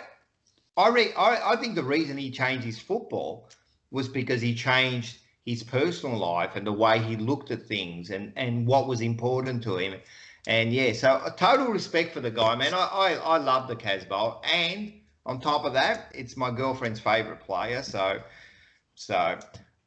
I, re- I, I think the reason he changed his football was because he changed his personal life and the way he looked at things and, and what was important to him. And yeah, so a total respect for the guy, man. I, I, I love the Casboult. And on top of that, it's my girlfriend's favourite player. So, so,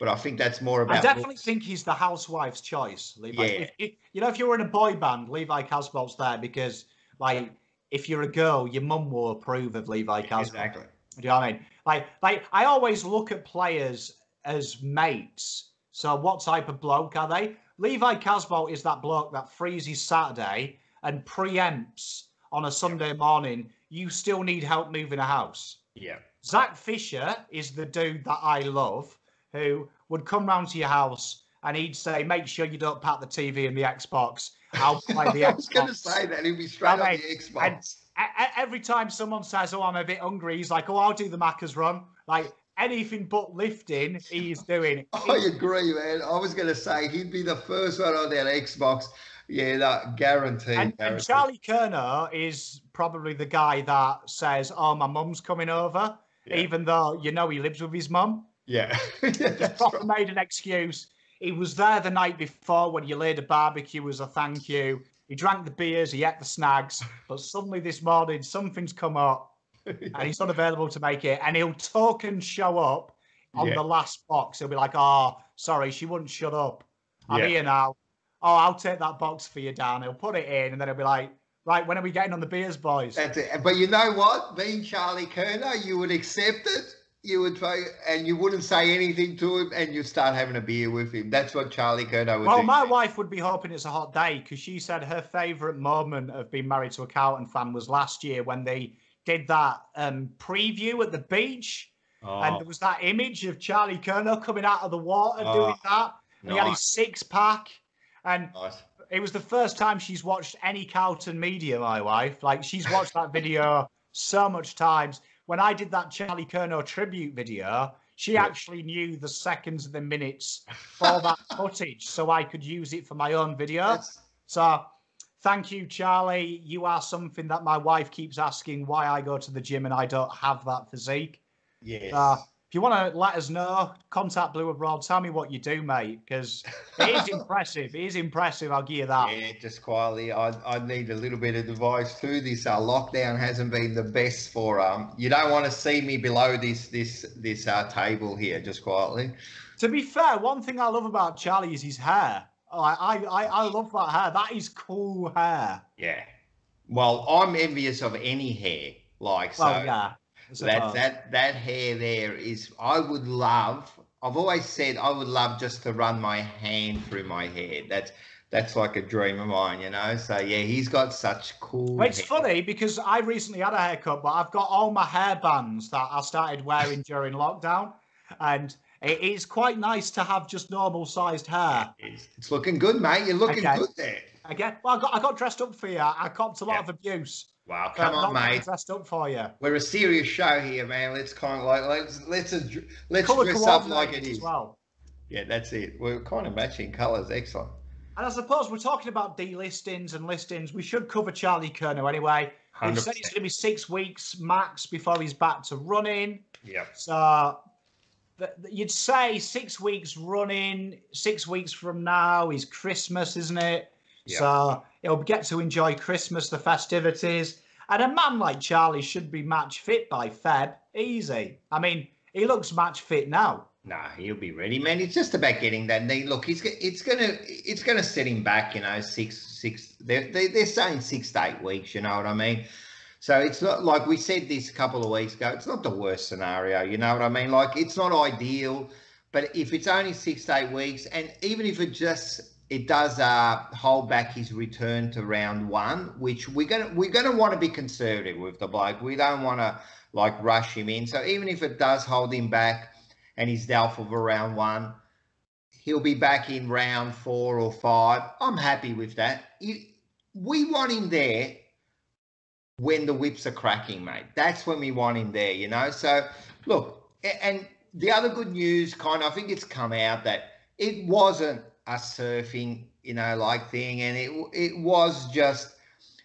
but I think that's more about. I definitely looks. think he's the housewife's choice, Levi. Yeah. If, if, you know, if you were in a boy band, Levi Casboult's there because, like, if you're a girl, your mum will approve of Levi Casboult. Exactly. Do you know what I mean? Like, like I always look at players as mates. So what type of bloke are they? Levi Casboult is that bloke that freezes Saturday and preempts on a Sunday morning. You still need help moving a house. Yeah. Zac Fisher is the dude that I love, who would come round to your house and he'd say, "Make sure you don't pat the TV and the Xbox." I'll *laughs* play the Xbox. I was going to say that he'd be straight I mean, on the Xbox. And, every time someone says, "Oh, I'm a bit hungry," he's like, "Oh, I'll do the Macca's run." Like anything but lifting, he's doing. *laughs* I agree, man. I was going to say he'd be the first one on that Xbox. Yeah, that guaranteed. And, guaranteed. and Charlie Curnow is probably the guy that says, "Oh, my mum's coming over," yeah. even though you know he lives with his mum. Yeah, *laughs* yeah just proper right. made an excuse. He was there the night before when you laid a barbecue as a thank you. He drank the beers, he ate the snags, *laughs* but suddenly this morning something's come up *laughs* and he's unavailable to make it. And he'll talk and show up on yeah. the last box. He'll be like, "Oh, sorry, she wouldn't shut up. I'm yeah. here now. Oh, I'll take that box for you, Dan." He'll put it in, and then he'll be like, "Right, when are we getting on the beers, boys?" That's it. But you know what? Being Charlie Curnow, you would accept it you would try and you wouldn't say anything to him and you start having a beer with him. That's what Charlie Curnow would well, do. my wife would be hoping it's a hot day because she said her favourite moment of being married to a Carlton fan was last year when they did that um, preview at the beach. And Oh, there was that image of Charlie Curnow coming out of the water Oh, doing that. And He had his six pack. And nice. it was the first time she's watched any Carlton media, my wife. Like she's watched that video *laughs* so much times. When I did that Charlie Curnow tribute video, she actually knew the seconds and the minutes for that *laughs* footage so I could use it for my own video. That's- So thank you, Charlie. You are something that my wife keeps asking why I go to the gym and I don't have that physique. yes. Uh, if you want to let us know, contact Blue Abroad. Tell me what you do, mate, because it is *laughs* impressive. It is impressive. I'll give you that. Yeah, just quietly. I, I need a little bit of advice through This uh, lockdown hasn't been the best for um. You don't want to see me below this this this uh, table here. Just quietly. To be fair, one thing I love about Charlie is his hair. I, I, I, I love that hair. That is cool hair. Yeah. Well, I'm envious of any hair. Like so. Well, yeah. I that that that hair there is. I would love. I've always said I would love just to run my hand through my hair. That's that's like a dream of mine, you know. So yeah, he's got such cool. Well, it's hair. funny because I recently had a haircut, but I've got all my hair bands that I started wearing *laughs* during lockdown, and it is quite nice to have just normal sized hair. It's, it's looking good, mate. You're looking Okay. good there. Again, well, I got I got dressed up for you. I copped a lot Yeah. of abuse. Wow, come I'm on, mate. Dressed up for you. We're a serious show here, man. Let's kind of like let's let's let's Colour dress up like it coordinated is. as well. Yeah, that's it. We're kind of matching colours. Excellent. And I suppose we're talking about delistings and listings. We should cover Charlie Curnow anyway. They've said it's going to be six weeks max before he's back to running. Yeah. So th- th- you'd say six weeks running, six weeks from now is Christmas, isn't it? Yeah. So he'll get to enjoy Christmas, the festivities. And a man like Charlie should be match fit by Feb. Easy. I mean, he looks match fit now. Nah, he'll be ready, man. It's just about getting that knee. Look, he's it's gonna it's gonna set him back. You know, six six. They're they, they're saying six to eight weeks. You know what I mean? So it's not like we said this a couple of weeks ago. It's not the worst scenario. You know what I mean? Like it's not ideal, but if it's only six to eight weeks, and even if it just it does uh, hold back his return to round one, which we're gonna we're gonna want to be conservative with the bloke. We don't want to like rush him in. So even if it does hold him back and he's doubtful for round one. He'll be back in round four or five. I'm happy with that. We want him there when the whips are cracking, mate. That's when we want him there, you know. So look, and the other good news, kind of, I think it's come out that it wasn't a surfing, you know, like thing, and it it was just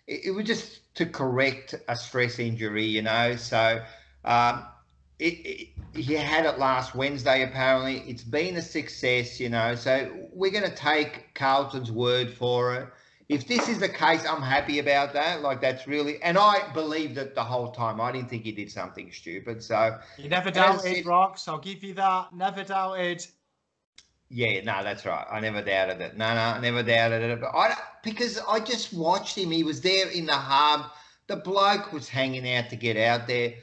it, it was just to correct a stress injury, you know. So um, it, it, he had it last Wednesday, apparently. It's been a success, you know. So we're going to take Carlton's word for it. If this is the case, I'm happy about that. Like, that's really, and I believed it the whole time. I didn't think he did something stupid. So, You never doubted, it- Rocks. I'll give you that. Never doubted. Yeah, no, that's right. I never doubted it. No, no, I never doubted it. But I, because I just watched him. He was there in the hub. The bloke was hanging out to get out there.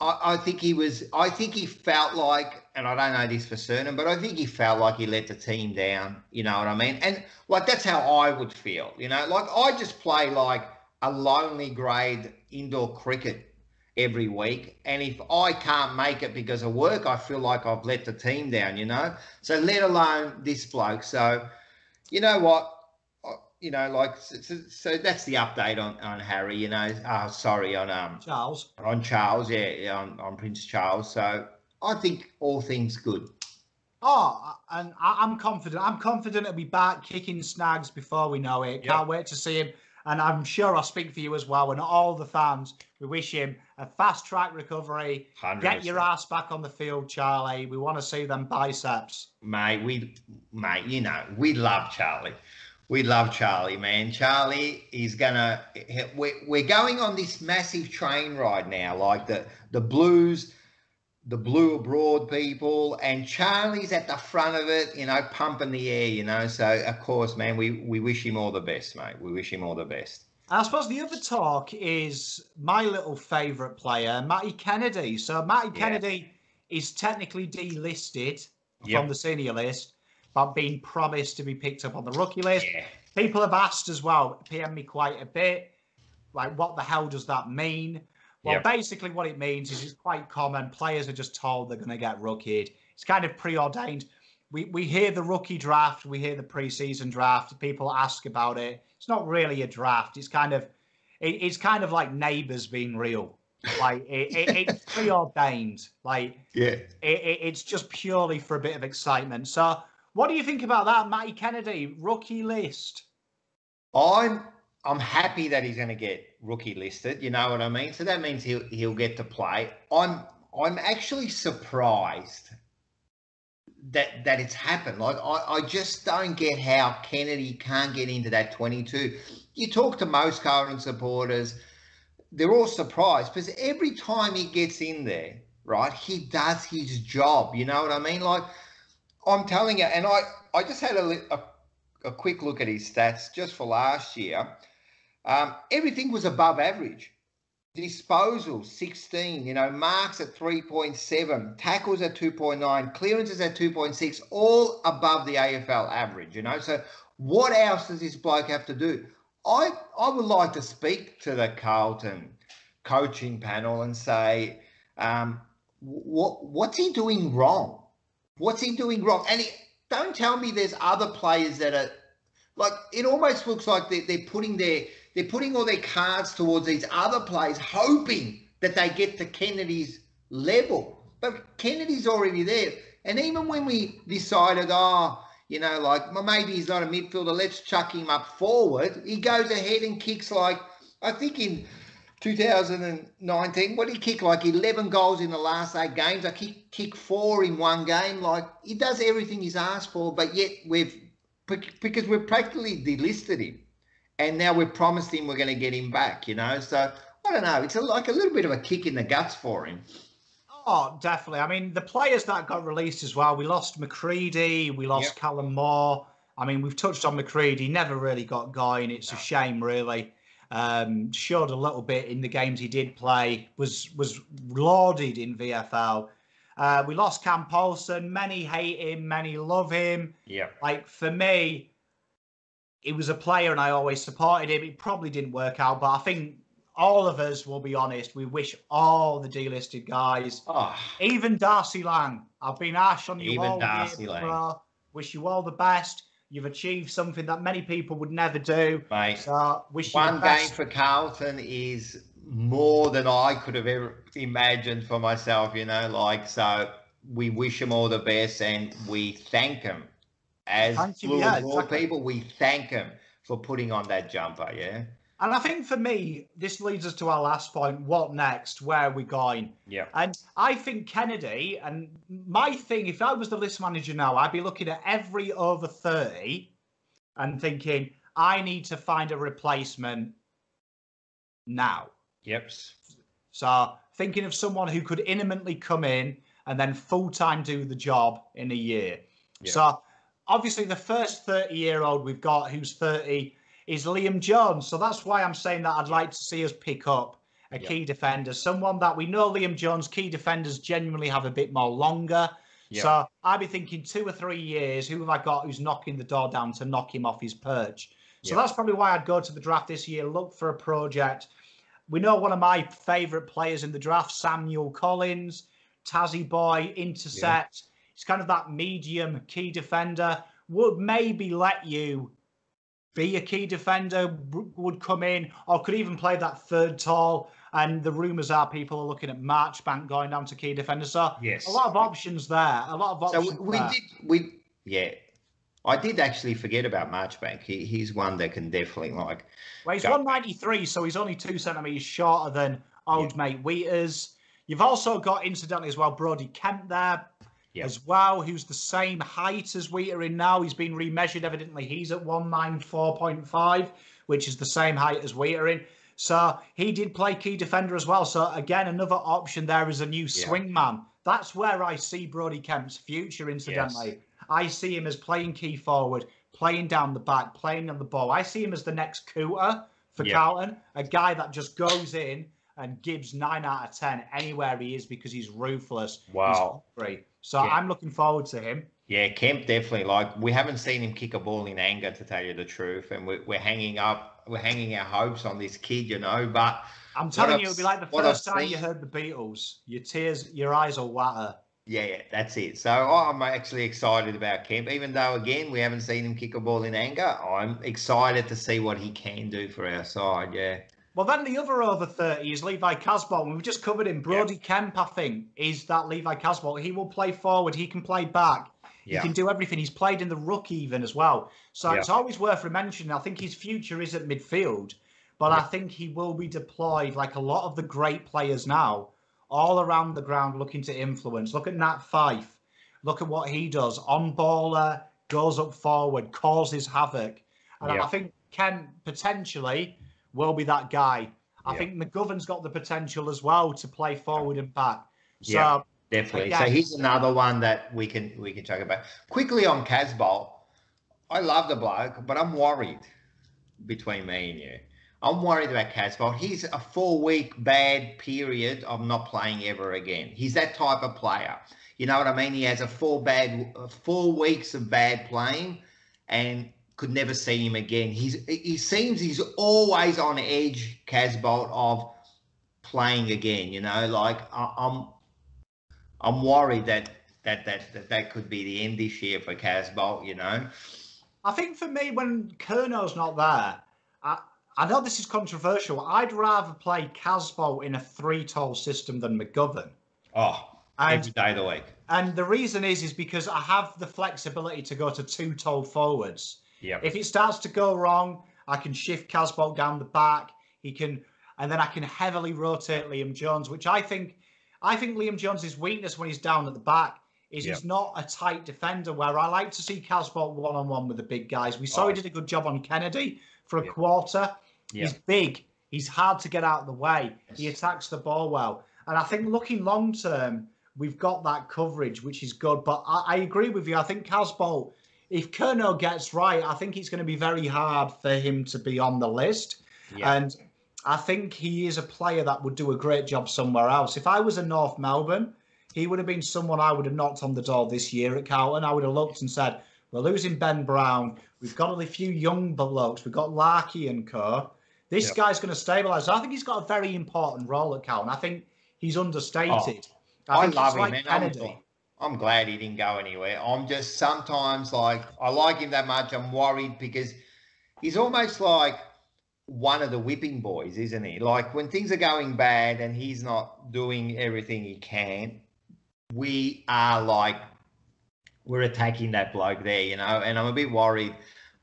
I, I think he was. I think he felt like, and I don't know this for certain, but I think he felt like he let the team down. You know what I mean? And like that's how I would feel. You know, like I just play like a lonely grade indoor cricket every week, and if I can't make it because of work, I feel like I've let the team down. You know, so let alone this bloke. So, you know what? You know, like so, so, that's the update on on Harry. You know, uh, sorry on um Charles. on Charles, yeah, on, on Prince Charles. So I think all things good. Oh, and I, I'm confident. I'm confident he'll be back kicking snags before we know it. Can't wait to see him. And I'm sure I'll speak for you as well. And all the fans, we wish him a fast track recovery. Get your ass back on the field, Charlie. We want to see them biceps. mate. We, mate, you know, we love Charlie. We love Charlie, man. Charlie is gonna. We're, we're going on this massive train ride now, like the the Blues, the Blue Abroad people, and Charlie's at the front of it, you know, pumping the air, you know. So of course, man, we we wish him all the best, mate. We wish him all the best. I suppose the other talk is my little favourite player, Matty Kennedy. So Matty Yeah. Kennedy is technically delisted Yep. from the senior list, but being promised to be picked up on the rookie list. Yeah. People have asked as well, PM me quite a bit, like what the hell does that mean? Well, Yep. basically, what it means is it's quite common. Players are just told they're going to get rookied. It's kind of preordained. We we hear the rookie draft, we hear the preseason draft. People ask about it. It's not really a draft. It's kind of it, it's kind of like neighbors being real. Like it, it, *laughs* it's preordained. Like Yeah. it, it, it's just purely for a bit of excitement. So, what do you think about that, Matty Kennedy rookie list? I'm I'm happy that he's going to get rookie listed. You know what I mean? So that means he'll he'll get to play. I'm I'm actually surprised that that it's happened. Like I, I just don't get how Kennedy can't get into that 22. You talk to most Carlton supporters, they're all surprised because every time he gets in there, right, he does his job. You know what I mean? Like I'm telling you, and I I just had a, a a quick look at his stats just for last year. Um, everything was above average. Disposal 16, you know, marks at 3.7, tackles at 2.9, clearances at 2.6, all above the AFL average, you know. So what else does this bloke have to do? I I would like to speak to the Carlton coaching panel and say, um, what what's he doing wrong? What's he doing wrong? And he, don't tell me there's other players that are like it almost looks like they're, they're putting their they're putting all their cards towards these other players hoping that they get to kennedy's level. But kennedy's already there. And even when we decided oh you know like well, maybe he's not a midfielder let's chuck him up forward he goes ahead and kicks like i think in 2019 what did he kick? Like 11 goals in the last eight games. I kick kick four in one game. Like he does everything he's asked for but yet we've because we've practically delisted him and now we've promised him we're going to get him back you know so i don't know it's a, like a little bit of a kick in the guts for him Oh, definitely. I mean, the players that got released as well. We lost Macreadie. We lost Yep. Callum Moore. I mean, we've touched on Macreadie. Never really got going. It's a shame, really. Um, showed a little bit in the games he did play. Was was lauded in VFL. Uh, we lost Cam Polson. Many hate him. Many love him. yeah Like for me, he was a player, and I always supported him. It probably didn't work out, but I think all of us will be honest. We wish all the delisted guys oh even Darcy Lang, I've been harsh on you Even all Darcy year, Lang. bro. Wish you all the best. You've achieved something that many people would never do. mate So wish one game for carlton is more than i could have ever imagined for myself you know like so we wish him all the best and we thank him as Thank yeah, exactly. people we thank him for putting on that jumper yeah And I think for me, this leads us to our last point. What next? Where are we going? yeah And I think Kennedy, and my thing, if I was the list manager now, I'd be looking at every over 30 and thinking, I need to find a replacement now. yep So thinking of someone who could imminently come in and then full time do the job in a year. Yeah. So obviously the first 30 year old we've got who's 30 is Liam Jones. So that's why I'm saying that I'd like to see us pick up a Yeah. key defender, someone that we know Liam Jones key defenders genuinely have a bit more longer. Yeah. So I'd be thinking two or three years. Who have I got who's knocking the door down to knock him off his perch? So Yeah. that's probably why I'd go to the draft this year, look for a project. We know one of my favourite players in the draft, Samuel Collins, Tazzy boy, intercept. He's kind of that medium key defender. Would maybe let you be a key defender, would come in, or could even play that third tall. And the rumours are people are looking at Marchbank going down to key defender. So Yes. a lot of options there. A lot of So options. we, we did we yeah. I did actually forget about Marchbank. He, he's one that can definitely like Well, he's Go. 193, so he's only two centimetres shorter than old mate Wheaters. You've also got, incidentally, as well, Brodie Kemp there Yeah. as well, who's the same height as Weitering now. He's been remeasured, evidently. He's at 194.5, which is the same height as Weitering. So he did play key defender as well. So again, another option there is a new Yeah. swingman. That's where I see Brodie Kemp's future, incidentally. I see him as playing key forward, playing down the back, playing on the ball. I see him as the next Kouta for Yeah. Carlton, a guy that just goes in and gives nine out of ten anywhere he is because he's ruthless. He's Wow. hungry. So Yeah. I'm looking forward to him. Yeah, Kemp definitely like we haven't seen him kick a ball in anger to tell you the truth, and we're, we're hanging up we're hanging our hopes on this kid, you know. But I'm telling you, it'll be like the first time you heard the Beatles. Your tears, your eyes will water. yeah, yeah, that's it. So oh, I'm actually excited about Kemp, even though again we haven't seen him kick a ball in anger. I'm excited to see what he can do for our side. Yeah, Well, then the other over 30 is Levi Casboult. We've just covered him. Brodie Kemp, I think, is that Levi Casboult. He will play forward. He can play back. He can do everything. He's played in the ruck even as well. So Yeah. it's always worth mentioning. I think his future is at midfield, but I think he will be deployed like a lot of the great players now, all around the ground looking to influence. Look at Nat Fyfe. Look at what he does. On baller, goes up forward, causes havoc. And Yeah. I think Kent potentially will be that guy. I Yeah. think McGovern's got the potential as well to play forward and back. So Yeah. definitely. So he's another one that we can we can talk about quickly on Casboult. I love the bloke, but I'm worried between me and you. I'm worried about Casboult. He's a four week bad period of not playing ever again. He's that type of player. You know what I mean? He has a four bad four weeks of bad playing, and could never see him again. He's he seems he's always on edge, Casboult, of playing again. You know, like I, I'm I'm worried that that that that, that could be the end this year for Casboult. You know. I think for me, when Curnow's not there, I, I know this is controversial. I'd rather play Casboult in a three-toll system than McGovern. Oh, And every day of the week. and the reason is is because I have the flexibility to go to two toll forwards. If it starts to go wrong, I can shift Casboult down the back. He can, and then I can heavily rotate Liam Jones, which I think, I think Liam Jones's weakness when he's down at the back is Yeah. he's not a tight defender. Where I like to see Casboult one on one with the big guys. We saw he Oh. did a good job on Kennedy for a Yeah. quarter. He's big. He's hard to get out of the way. He attacks the ball well. And I think looking long term, we've got that coverage, which is good. But I, I agree with you. I think Casboult, if Curnow gets right, I think it's going to be very hard for him to be on the list. Yeah. And I think he is a player that would do a great job somewhere else. If I was in North Melbourne, he would have been someone I would have knocked on the door this year at Carlton. I would have looked and said, We're losing Ben Brown. We've got a few young blokes. We've got Larky and Co. This Yep. guy's going to stabilise. I think he's got a very important role at Carlton. I think he's oh, understated. I think love he's him, like man. I'm, glad he didn't go anywhere. I'm just sometimes like I like him that much. I'm worried because he's almost like one of the whipping boys, isn't he? Like when things are going bad and he's not doing everything he can, we are like we're attacking that bloke there, you know. And I'm a bit worried.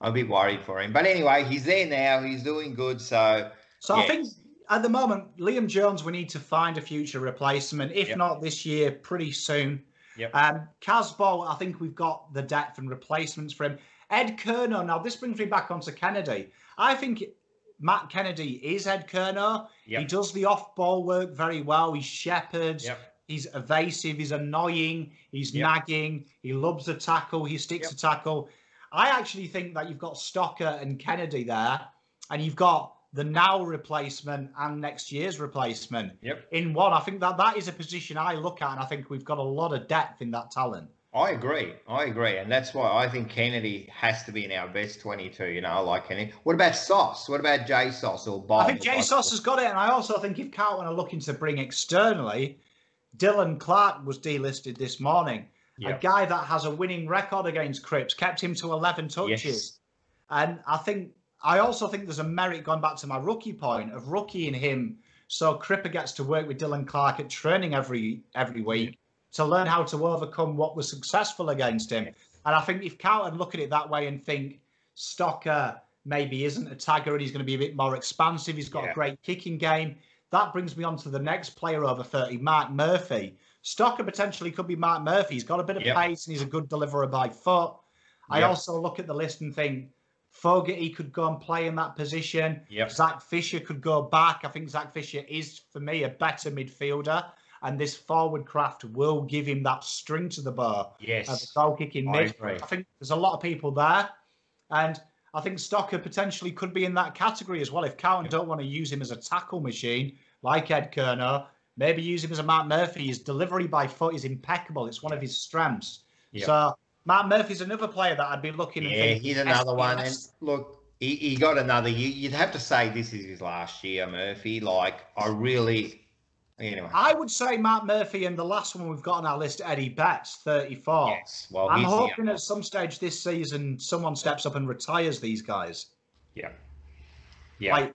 I'm a bit worried for him. But anyway, he's there now. He's doing good. So So I think at the moment, Liam Jones, we need to find a future replacement. If Yep. not this year, pretty soon. Yep. Um, Casboult, I think we've got the depth and replacements for him. Ed Curnow, now this brings me back onto Kennedy. I think Matt Kennedy is Ed Curnow. He does the off ball work very well. He shepherds. Yep. He's evasive. He's annoying. He's Yep. nagging. He loves a tackle. He sticks Yep. a tackle. I actually think that you've got Stocker and Kennedy there, and you've got the now replacement and next year's replacement Yep. in one. I think that that is a position I look at, and I think we've got a lot of depth in that talent. I agree. I agree. And that's why I think Kennedy has to be in our best 22. You know, I like Kennedy. What about Sauce? What about Jay Sauce or Bob? I think Jay Sauce has got it, and I also think if Carlton are looking to bring externally, Dylan Clarke was delisted this morning. Yep. A guy that has a winning record against Cripps, kept him to 11 touches. Yes. And I think I also think there's a merit going back to my rookie point of rookieing him so Cripper gets to work with Dylan Clarke at training every every week to learn how to overcome what was successful against him. And I think if Carlton look at it that way and think Stocker maybe isn't a tagger and he's going to be a bit more expansive, he's got Yeah. a great kicking game. That brings me on to the next player over 30, Mark Murphy. Stocker potentially could be Mark Murphy. He's got a bit of Yep. pace and he's a good deliverer by foot. I also look at the list and think Fogarty could go and play in that position. Yep. Zac Fisher could go back. I think Zac Fisher is, for me, a better midfielder. And this forward craft will give him that string to the bow of a Yes. goal kicking I mid. agree. I think there's a lot of people there. And I think Stocker potentially could be in that category as well. If Carlton don't want to use him as a tackle machine, like Ed Curnow, maybe use him as a Matt Murphy. His delivery by foot is impeccable. It's one of his strengths. Yeah. So Matt Murphy's another player that I'd be looking Yeah, thinking, he's another one. And look, he, he got another year. You'd have to say this is his last year, Murphy. Like, I really. Anyway. I would say Matt Murphy and the last one we've got on our list, Eddie Betts, 34. Yes. Well, I'm he's hoping at some stage this season someone steps up and retires these guys. Yeah. Yeah. Like,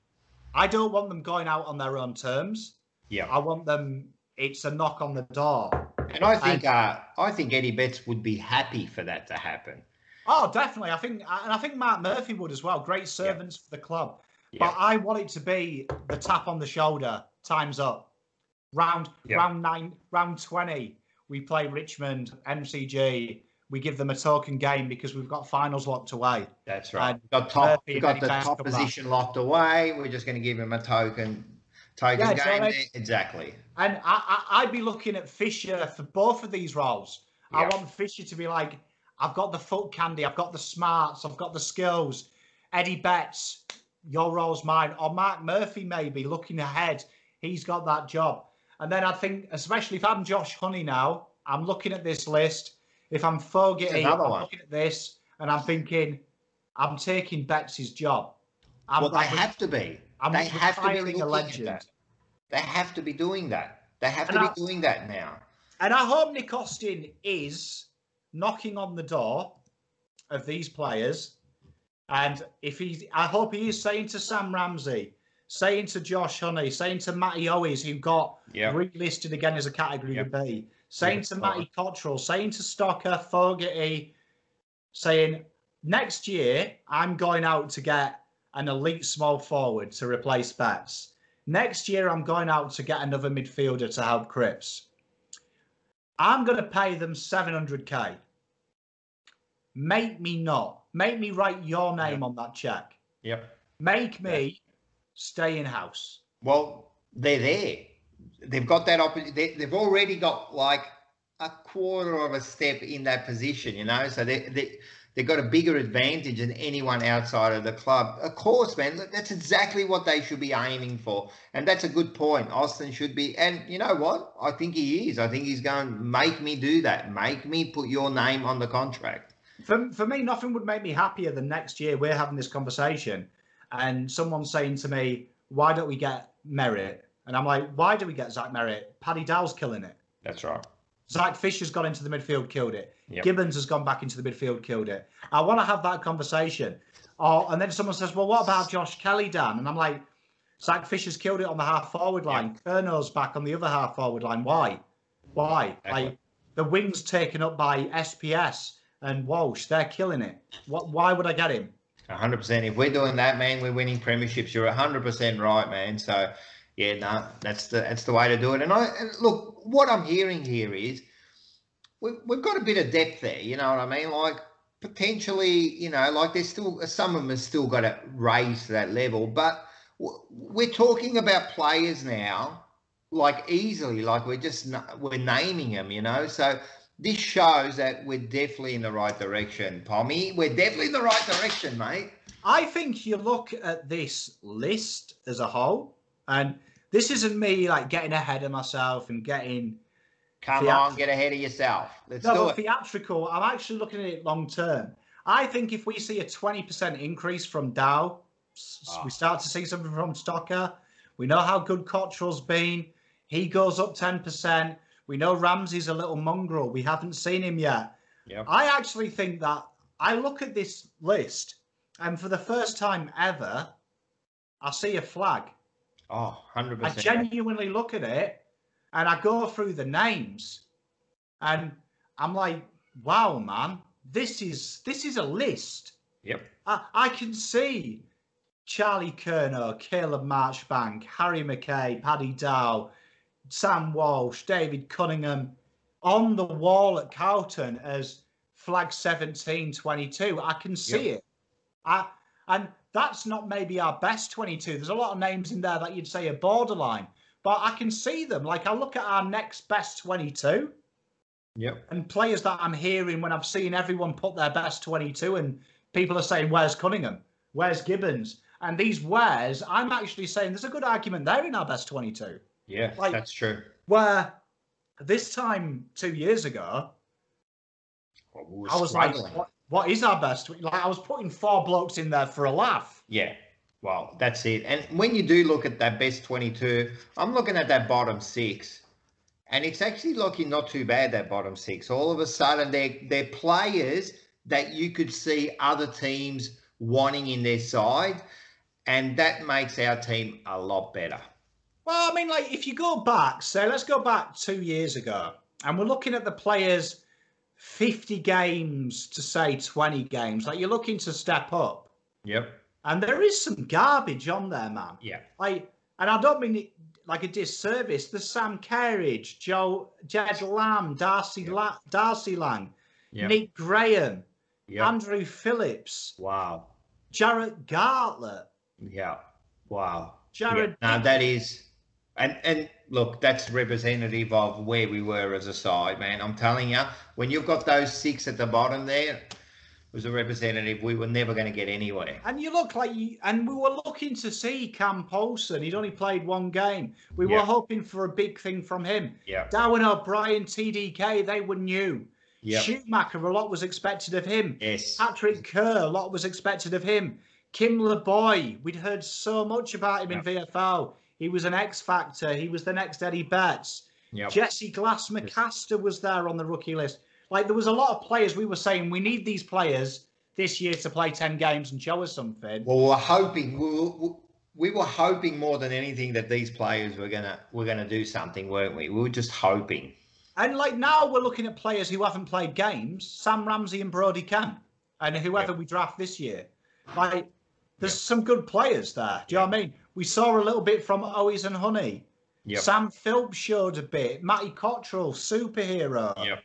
I don't want them going out on their own terms. yeah. I want them. It's a knock on the door. And I think uh, I think Eddie Betts would be happy for that to happen. Oh, definitely. I think, and I think Matt Murphy would as well. Great servants for the club. But I want it to be the tap on the shoulder. Time's up. Round Yeah. round nine, round twenty. We play Richmond, MCG. We give them a token game because we've got finals locked away. That's right. and We've got top. We've got the top back. position locked away. We're just going to give them a token. Token Yeah, game. Exactly. And I, I, I'd be looking at Fisher for both of these roles. I want Fisher to be like, I've got the foot candy, I've got the smarts, I've got the skills. Eddie Betts, your role's mine. Or Mark Murphy, maybe looking ahead, he's got that job. And then I think, especially if I'm Josh Honey now, I'm looking at this list. If I'm Fogarty, another I'm one. looking at this and I'm thinking, I'm taking Betts' job. I'm, well, they I'm- have to be. I'm they have to be a looking at that. They have to be doing that. They have And to I- be doing that now. And I hope Nick Austin is knocking on the door of these players. And if he's, I hope he is saying to Sam Ramsay, saying to Josh Honey, saying to Matty Owies, who got Yeah. relisted again as a category Yep. B, saying Yep. to Matty Cottrell, saying to Stocker, Fogarty, saying, next year, I'm going out to get an elite small forward to replace Betts. Next year, I'm going out to get another midfielder to help Cripps. I'm going to pay them 700k. Make me not. Make me write your name on that check. Yep. Make me stay in house. Well, they're there. They've got that opportunity. They, they've already got like a quarter of a step in that position, you know. So they they they've got a bigger advantage than anyone outside of the club. Of course, man. That's exactly what they should be aiming for, and that's a good point. Austin should be, and you know what? I think he is. I think he's going to make me do that. Make me put your name on the contract. For, for me, nothing would make me happier than next year we're having this conversation and someone saying to me, why don't we get Merrett? And I'm like, why do we get Zach Merrett? Paddy Dow's killing it. That's right. Zac Fisher's got into the midfield, killed it. Yep. Gibbons has gone back into the midfield, killed it. I want to have that conversation. Oh, and then someone says, well, what about Josh Kelly, Dan? And I'm like, Zac Fisher's killed it on the half forward line. Curnow's back on the other half forward line. Why? Why? Exactly. Like the wings taken up by SPS and Walsh. They're killing it. What? Why would I get him? hundred percent. If we're doing that, man, we're winning premierships. You're hundred percent right, man. So, yeah, no, that's the that's the way to do it. And I and look, what I'm hearing here is we've we've got a bit of depth there. You know what I mean? Like potentially, you know, like there's still some of them have still got to raise to that level, but we're talking about players now, like easily, like we're just we're naming them. You know, so this shows that we're definitely in the right direction, Pommy. We're definitely in the right direction, mate. I think you look at this list as a whole, and this isn't me like getting ahead of myself and getting Come on, get ahead of yourself. Let's no, do but it. theatrical. I'm actually looking at it long term. I think if we see a 20% increase from Dow, Ah. we start to see something from Stocker. We know how good Cottrell's been. He goes up 10%. We know Ramsay's a little mongrel. We haven't seen him yet. Yep. I actually think that I look at this list, and for the first time ever, I see a flag. Oh, 100%. I genuinely look at it and I go through the names and I'm like, wow, man, this is this is a list. Yep. I, I can see Charlie Curnow, Caleb Marchbank, Harry McKay, Paddy Dow, Sam Walsh, David Cunningham on the wall at Carlton as flag 1722. I can see it. I, and that's not maybe our best 22. There's a lot of names in there that you'd say are borderline, but I can see them. Like I look at our next best 22 Yep. and players that I'm hearing when I've seen everyone put their best 22 and people are saying, Where's Cunningham? Where's Gibbons? And these where's, I'm actually saying there's a good argument there in our best 22. Yeah, Like- that's true. Where this time two years ago, Well, we I was like, what? what is our best? Like I was putting four blokes in there for a laugh. Yeah. Well, that's it. And when you do look at that best 22, I'm looking at that bottom six, and it's actually looking not too bad, that bottom six. All of a sudden, they're, they're players that you could see other teams wanting in their side, and that makes our team a lot better. Well, I mean, like if you go back, say, let's go back two years ago, and we're looking at the players 50 games to say 20 games, like you're looking to step up. Yep. And there is some garbage on there, man. Yeah. Like, and I don't mean it like a disservice. The Sam Kerridge, Joe, Jed Lamb, Darcy, Yep. La, Darcy Lang, Yep. Nick Graham, Yep. Andrew Phillips, wow. Jarrod Garlett, Yeah. Wow. Jared. Yeah. No, that is, and and look, that's representative of where we were as a side, man. I'm telling you, when you've got those six at the bottom there, was a representative, we were never going to get anywhere. And you look like you, and we were looking to see Cam Polson. He'd only played one game. We Yeah. were hoping for a big thing from him. Yeah. Darwin O'Brien, TDK, they were new. Yeah. Schumacher, a lot was expected of him. Yes. Patrick Kerr, a lot was expected of him. Kym Lebois, we'd heard so much about him in VFL. He was an X factor. He was the next Eddie Betts. Yep. Jesse Glass-McCasker was there on the rookie list. Like there was a lot of players we were saying we need these players this year to play 10 games and show us something. Well, we were hoping we were, we were hoping more than anything that these players were gonna were gonna do something, weren't we? We were just hoping. And like now we're looking at players who haven't played games, Sam Ramsay and Brodie Kemp, and whoever we draft this year. Like there's some good players there. Do you know what I mean? We saw a little bit from Owies and Honey. Yep. Sam Phillips showed a bit. Matty Cottrell, superhero. Yep.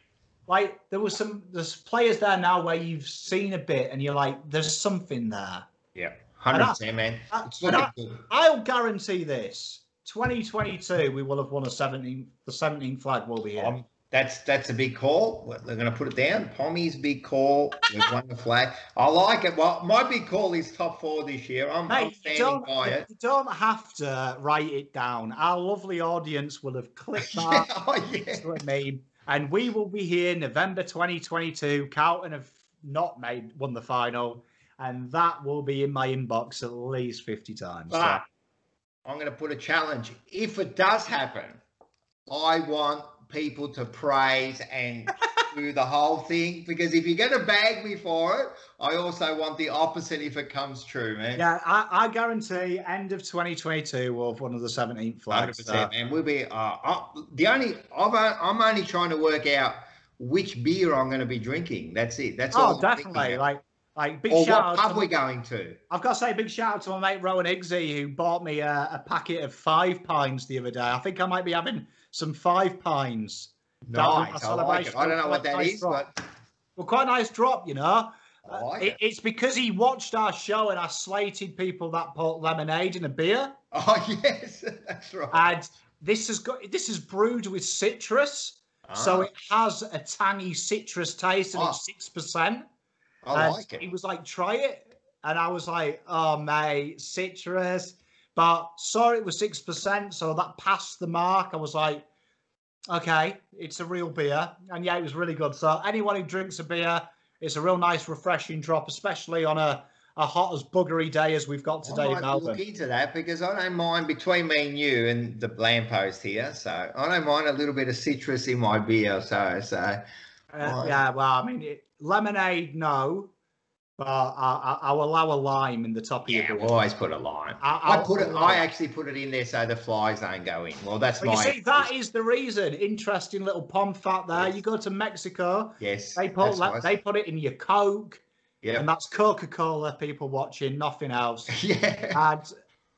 Like there was some there's players there now where you've seen a bit and you're like, there's something there. Yeah. Hundred percent, man. I- It's and looking I- good. I'll guarantee this. 2022, we will have won a 17. The 17 flag will be here. Um, that's that's a big call. They're going to put it down. Pommy's big call. We've won the flag. I like it. Well, my big call is top four this year. I'm, I'm Mate, you standing don't, by it. you don't have to write it down. Our lovely audience will have clicked *laughs* that oh, yeah. into a meme, and we will be here November 2022. Carlton have not made won the final, and that will be in my inbox at least 50 times. So- I'm going to put a challenge. If it does happen, I want people to praise and *laughs* do the whole thing because if you're going to bag me for it, I also want the opposite if it comes true, man. yeah, I, I guarantee end of 2022 we'll have one of the 17th Hundred flags. percent, man. We'll be. Uh, uh, the only I've, I'm only trying to work out which beer I'm going to be drinking. That's it. That's all. Oh, definitely. Like, like big or shout what out. pub to- we going to? I've got to say a big shout out to my mate Rowan Iggsy who bought me a, a packet of five pines the other day. I think I might be having some five pines. That was my Nice. I like it. I don't know what that celebration. is, Quite but Well, quite a nice drop, you know. Like It- it. it's because he watched our show and I slated people that put lemonade in a beer. *laughs* Oh yes, *laughs* that's right. And this has got this is brewed with citrus, so Ah, it has a tangy citrus taste and Ah. it's six percent. I And like it. He was like, try it. And I was like, oh, mate, citrus. But saw it was 6%. So that passed the mark. I was like, okay, it's a real beer. And yeah, it was really good. So anyone who drinks a beer, it's a real nice, refreshing drop, especially on a, a hot as buggery day as we've got today I in might Melbourne. look into that because I don't mind between me and you and the lamppost here. So I don't mind a little bit of citrus in my beer. So so Uh, yeah, well, I mean, it, lemonade, no. But I, I, I'll allow a lime in the top of yeah, your beer. we'll always put a lime. I, I put it. I'll- actually put it in there so the flies don't go in. Well, that's Well, my. you see, that is the reason. Interesting little pom fat there. Yes. You go to Mexico, yes. they put nice. they put it in your Coke, Yeah. and that's Coca Cola. People watching, nothing else. *laughs* yeah. and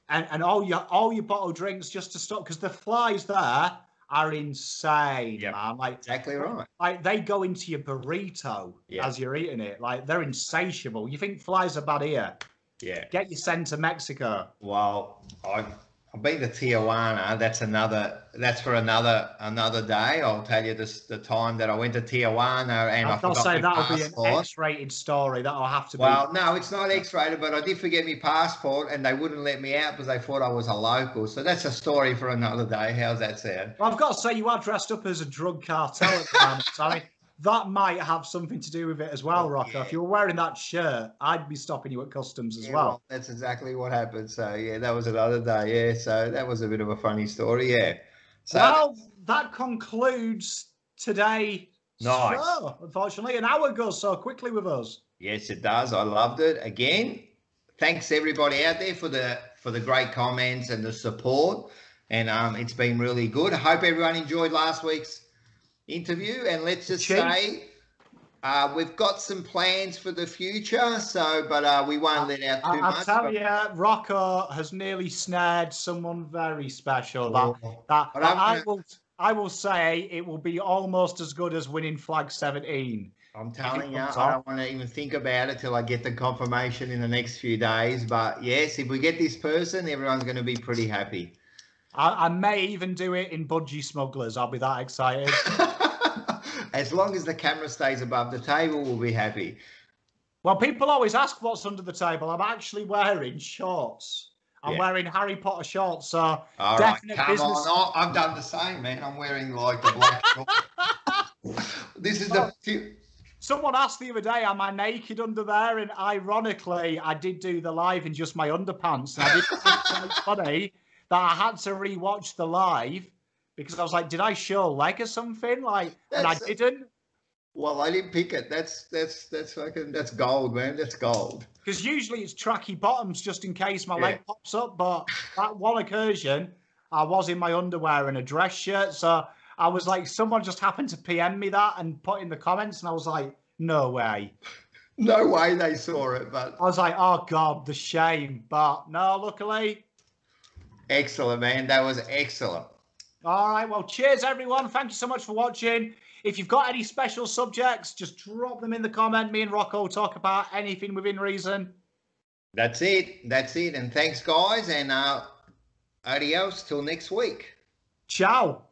and and all your all your bottle drinks just to stop because the flies there are insane, Yep. man. Like Exactly right. like they go into your burrito Yeah. as you're eating it. Like they're insatiable. You think flies are bad here? Yeah. Get you sent to Mexico. Well, I've I've been to Tijuana. That's another. That's for another another day. I'll tell you this the time that I went to Tijuana and I got to forgot say that'll be an. X-rated story. That'll have to be. Well, no, it's not X-rated, but I did forget my passport, and they wouldn't let me out because they thought I was a local. So that's a story for another day. How's that sound? Well, I've got to say, you are dressed up as a drug cartel at the moment, Sally. *laughs* that might have something to do with it as well, Oh, Rocco. yeah. If you were wearing that shirt, I'd be stopping you at customs as Yeah, well. That's exactly what happened. So yeah, that was another day. Yeah, so that was a bit of a funny story. Yeah. So well, that concludes today. Nice. show. Unfortunately, an hour goes so quickly with us. yes, it does. I loved it. Again, thanks everybody out there for the for the great comments and the support. And um, it's been really good. I hope everyone enjoyed last week's interview. And let's just Chief. say. Uh, we've got some plans for the future, so but uh, we won't let out too I, I much. tell but- you, Rocco has nearly snared someone very special. That Oh, that, that I'm I gonna- will I will say it will be almost as good as winning flag 17. I'm telling you, I don't want to even think about it till I get the confirmation in the next few days. But yes, if we get this person, everyone's going to be pretty happy. I, I may even do it in Budgie Smugglers. I'll be that excited. *laughs* as long as the camera stays above the table, we'll be happy. well, people always ask what's under the table. I'm actually wearing shorts. I'm Yeah. wearing Harry Potter shorts. So All right, Definite come business. on. Oh, I've done the same, man. I'm wearing like the black. *laughs* this is the. someone asked the other day, "Am I naked under there?" And ironically, I did do the live in just my underpants. And I did think it was funny that I had to rewatch the live because I was like, "Did I show a leg or something?" Like, and I didn't. Well, I didn't pick it. That's that's that's fucking that's gold, man. That's gold. Because usually it's tracky bottoms just in case my Yeah. leg pops up. But that one occasion, I was in my underwear and a dress shirt. So I was like, someone just happened to PM me that and put in the comments. And I was like, no way. *laughs* No way they saw it, but I was like, oh God, the shame. But no, luckily. excellent, man. That was excellent. All right. Well, cheers, everyone. Thank you so much for watching. If you've got any special subjects, just drop them in the comment. Me and Rocco will talk about anything within reason. That's it. That's it. And thanks, guys. And uh, adios till next week. Ciao.